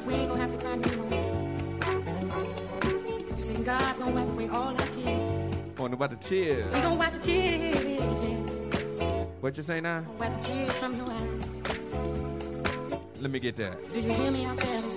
We ain't gonna have to cry. You God's gonna wipe away all our tears. Oh, about the tears. We gonna wipe the tears. What you say now? Wipe the tears from your eyes. Let me get that. Do you hear me out there?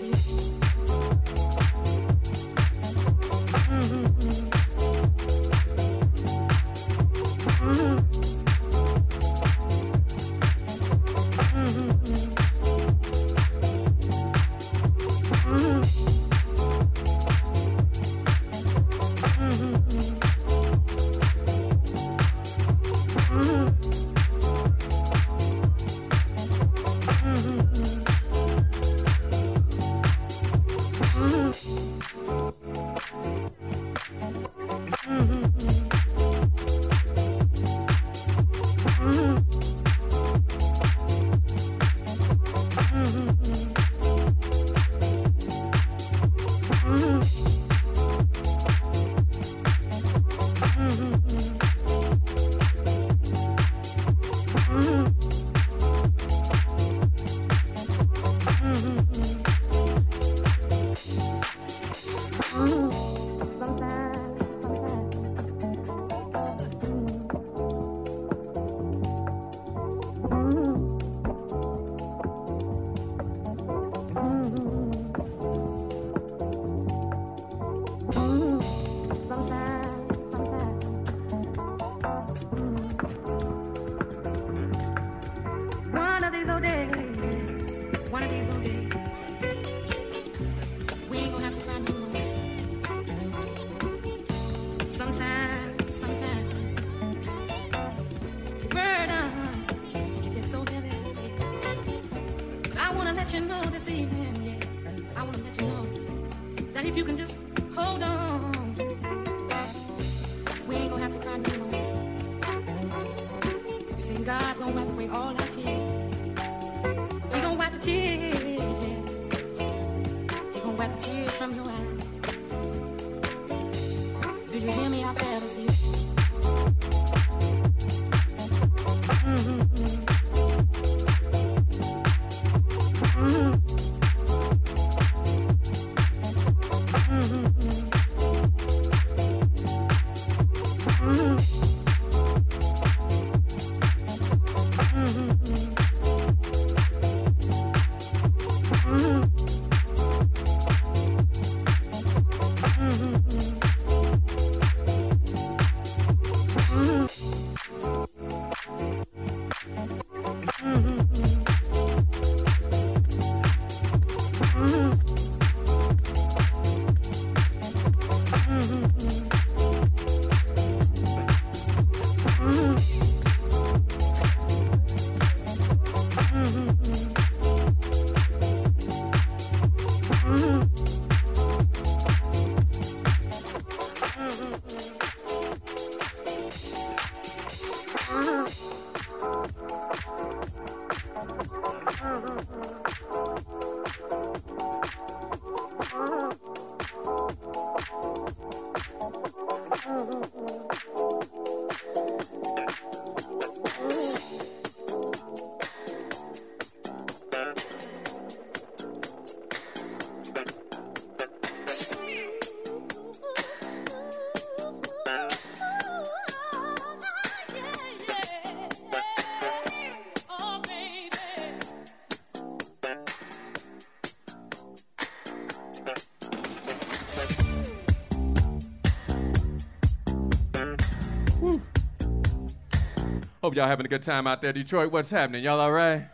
Hope y'all having a good time out there, Detroit. What's happening? Y'all all right?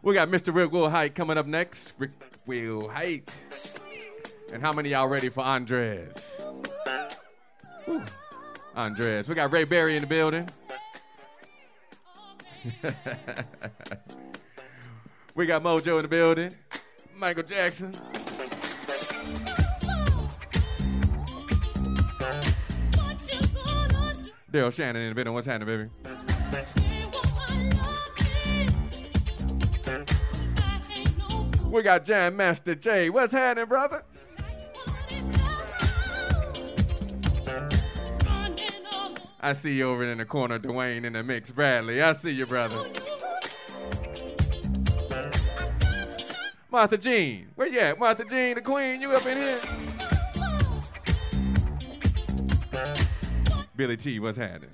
We got Mr. Rick Wilhite coming up next. Rick Wilhite. And how many y'all ready for Andres? Whew. Andres. We got Ray Berry in the building. we got Mojo in the building. Michael Jackson. Daryl Shannon in the building. What's happening, baby? We got Jam Master Jay. What's happening, brother? I see you over in the corner, Dwayne in the mix. Bradley, I see you, brother. Martha Jean, where you at? Martha Jean, the queen, you up in here? Billy T, what's happening?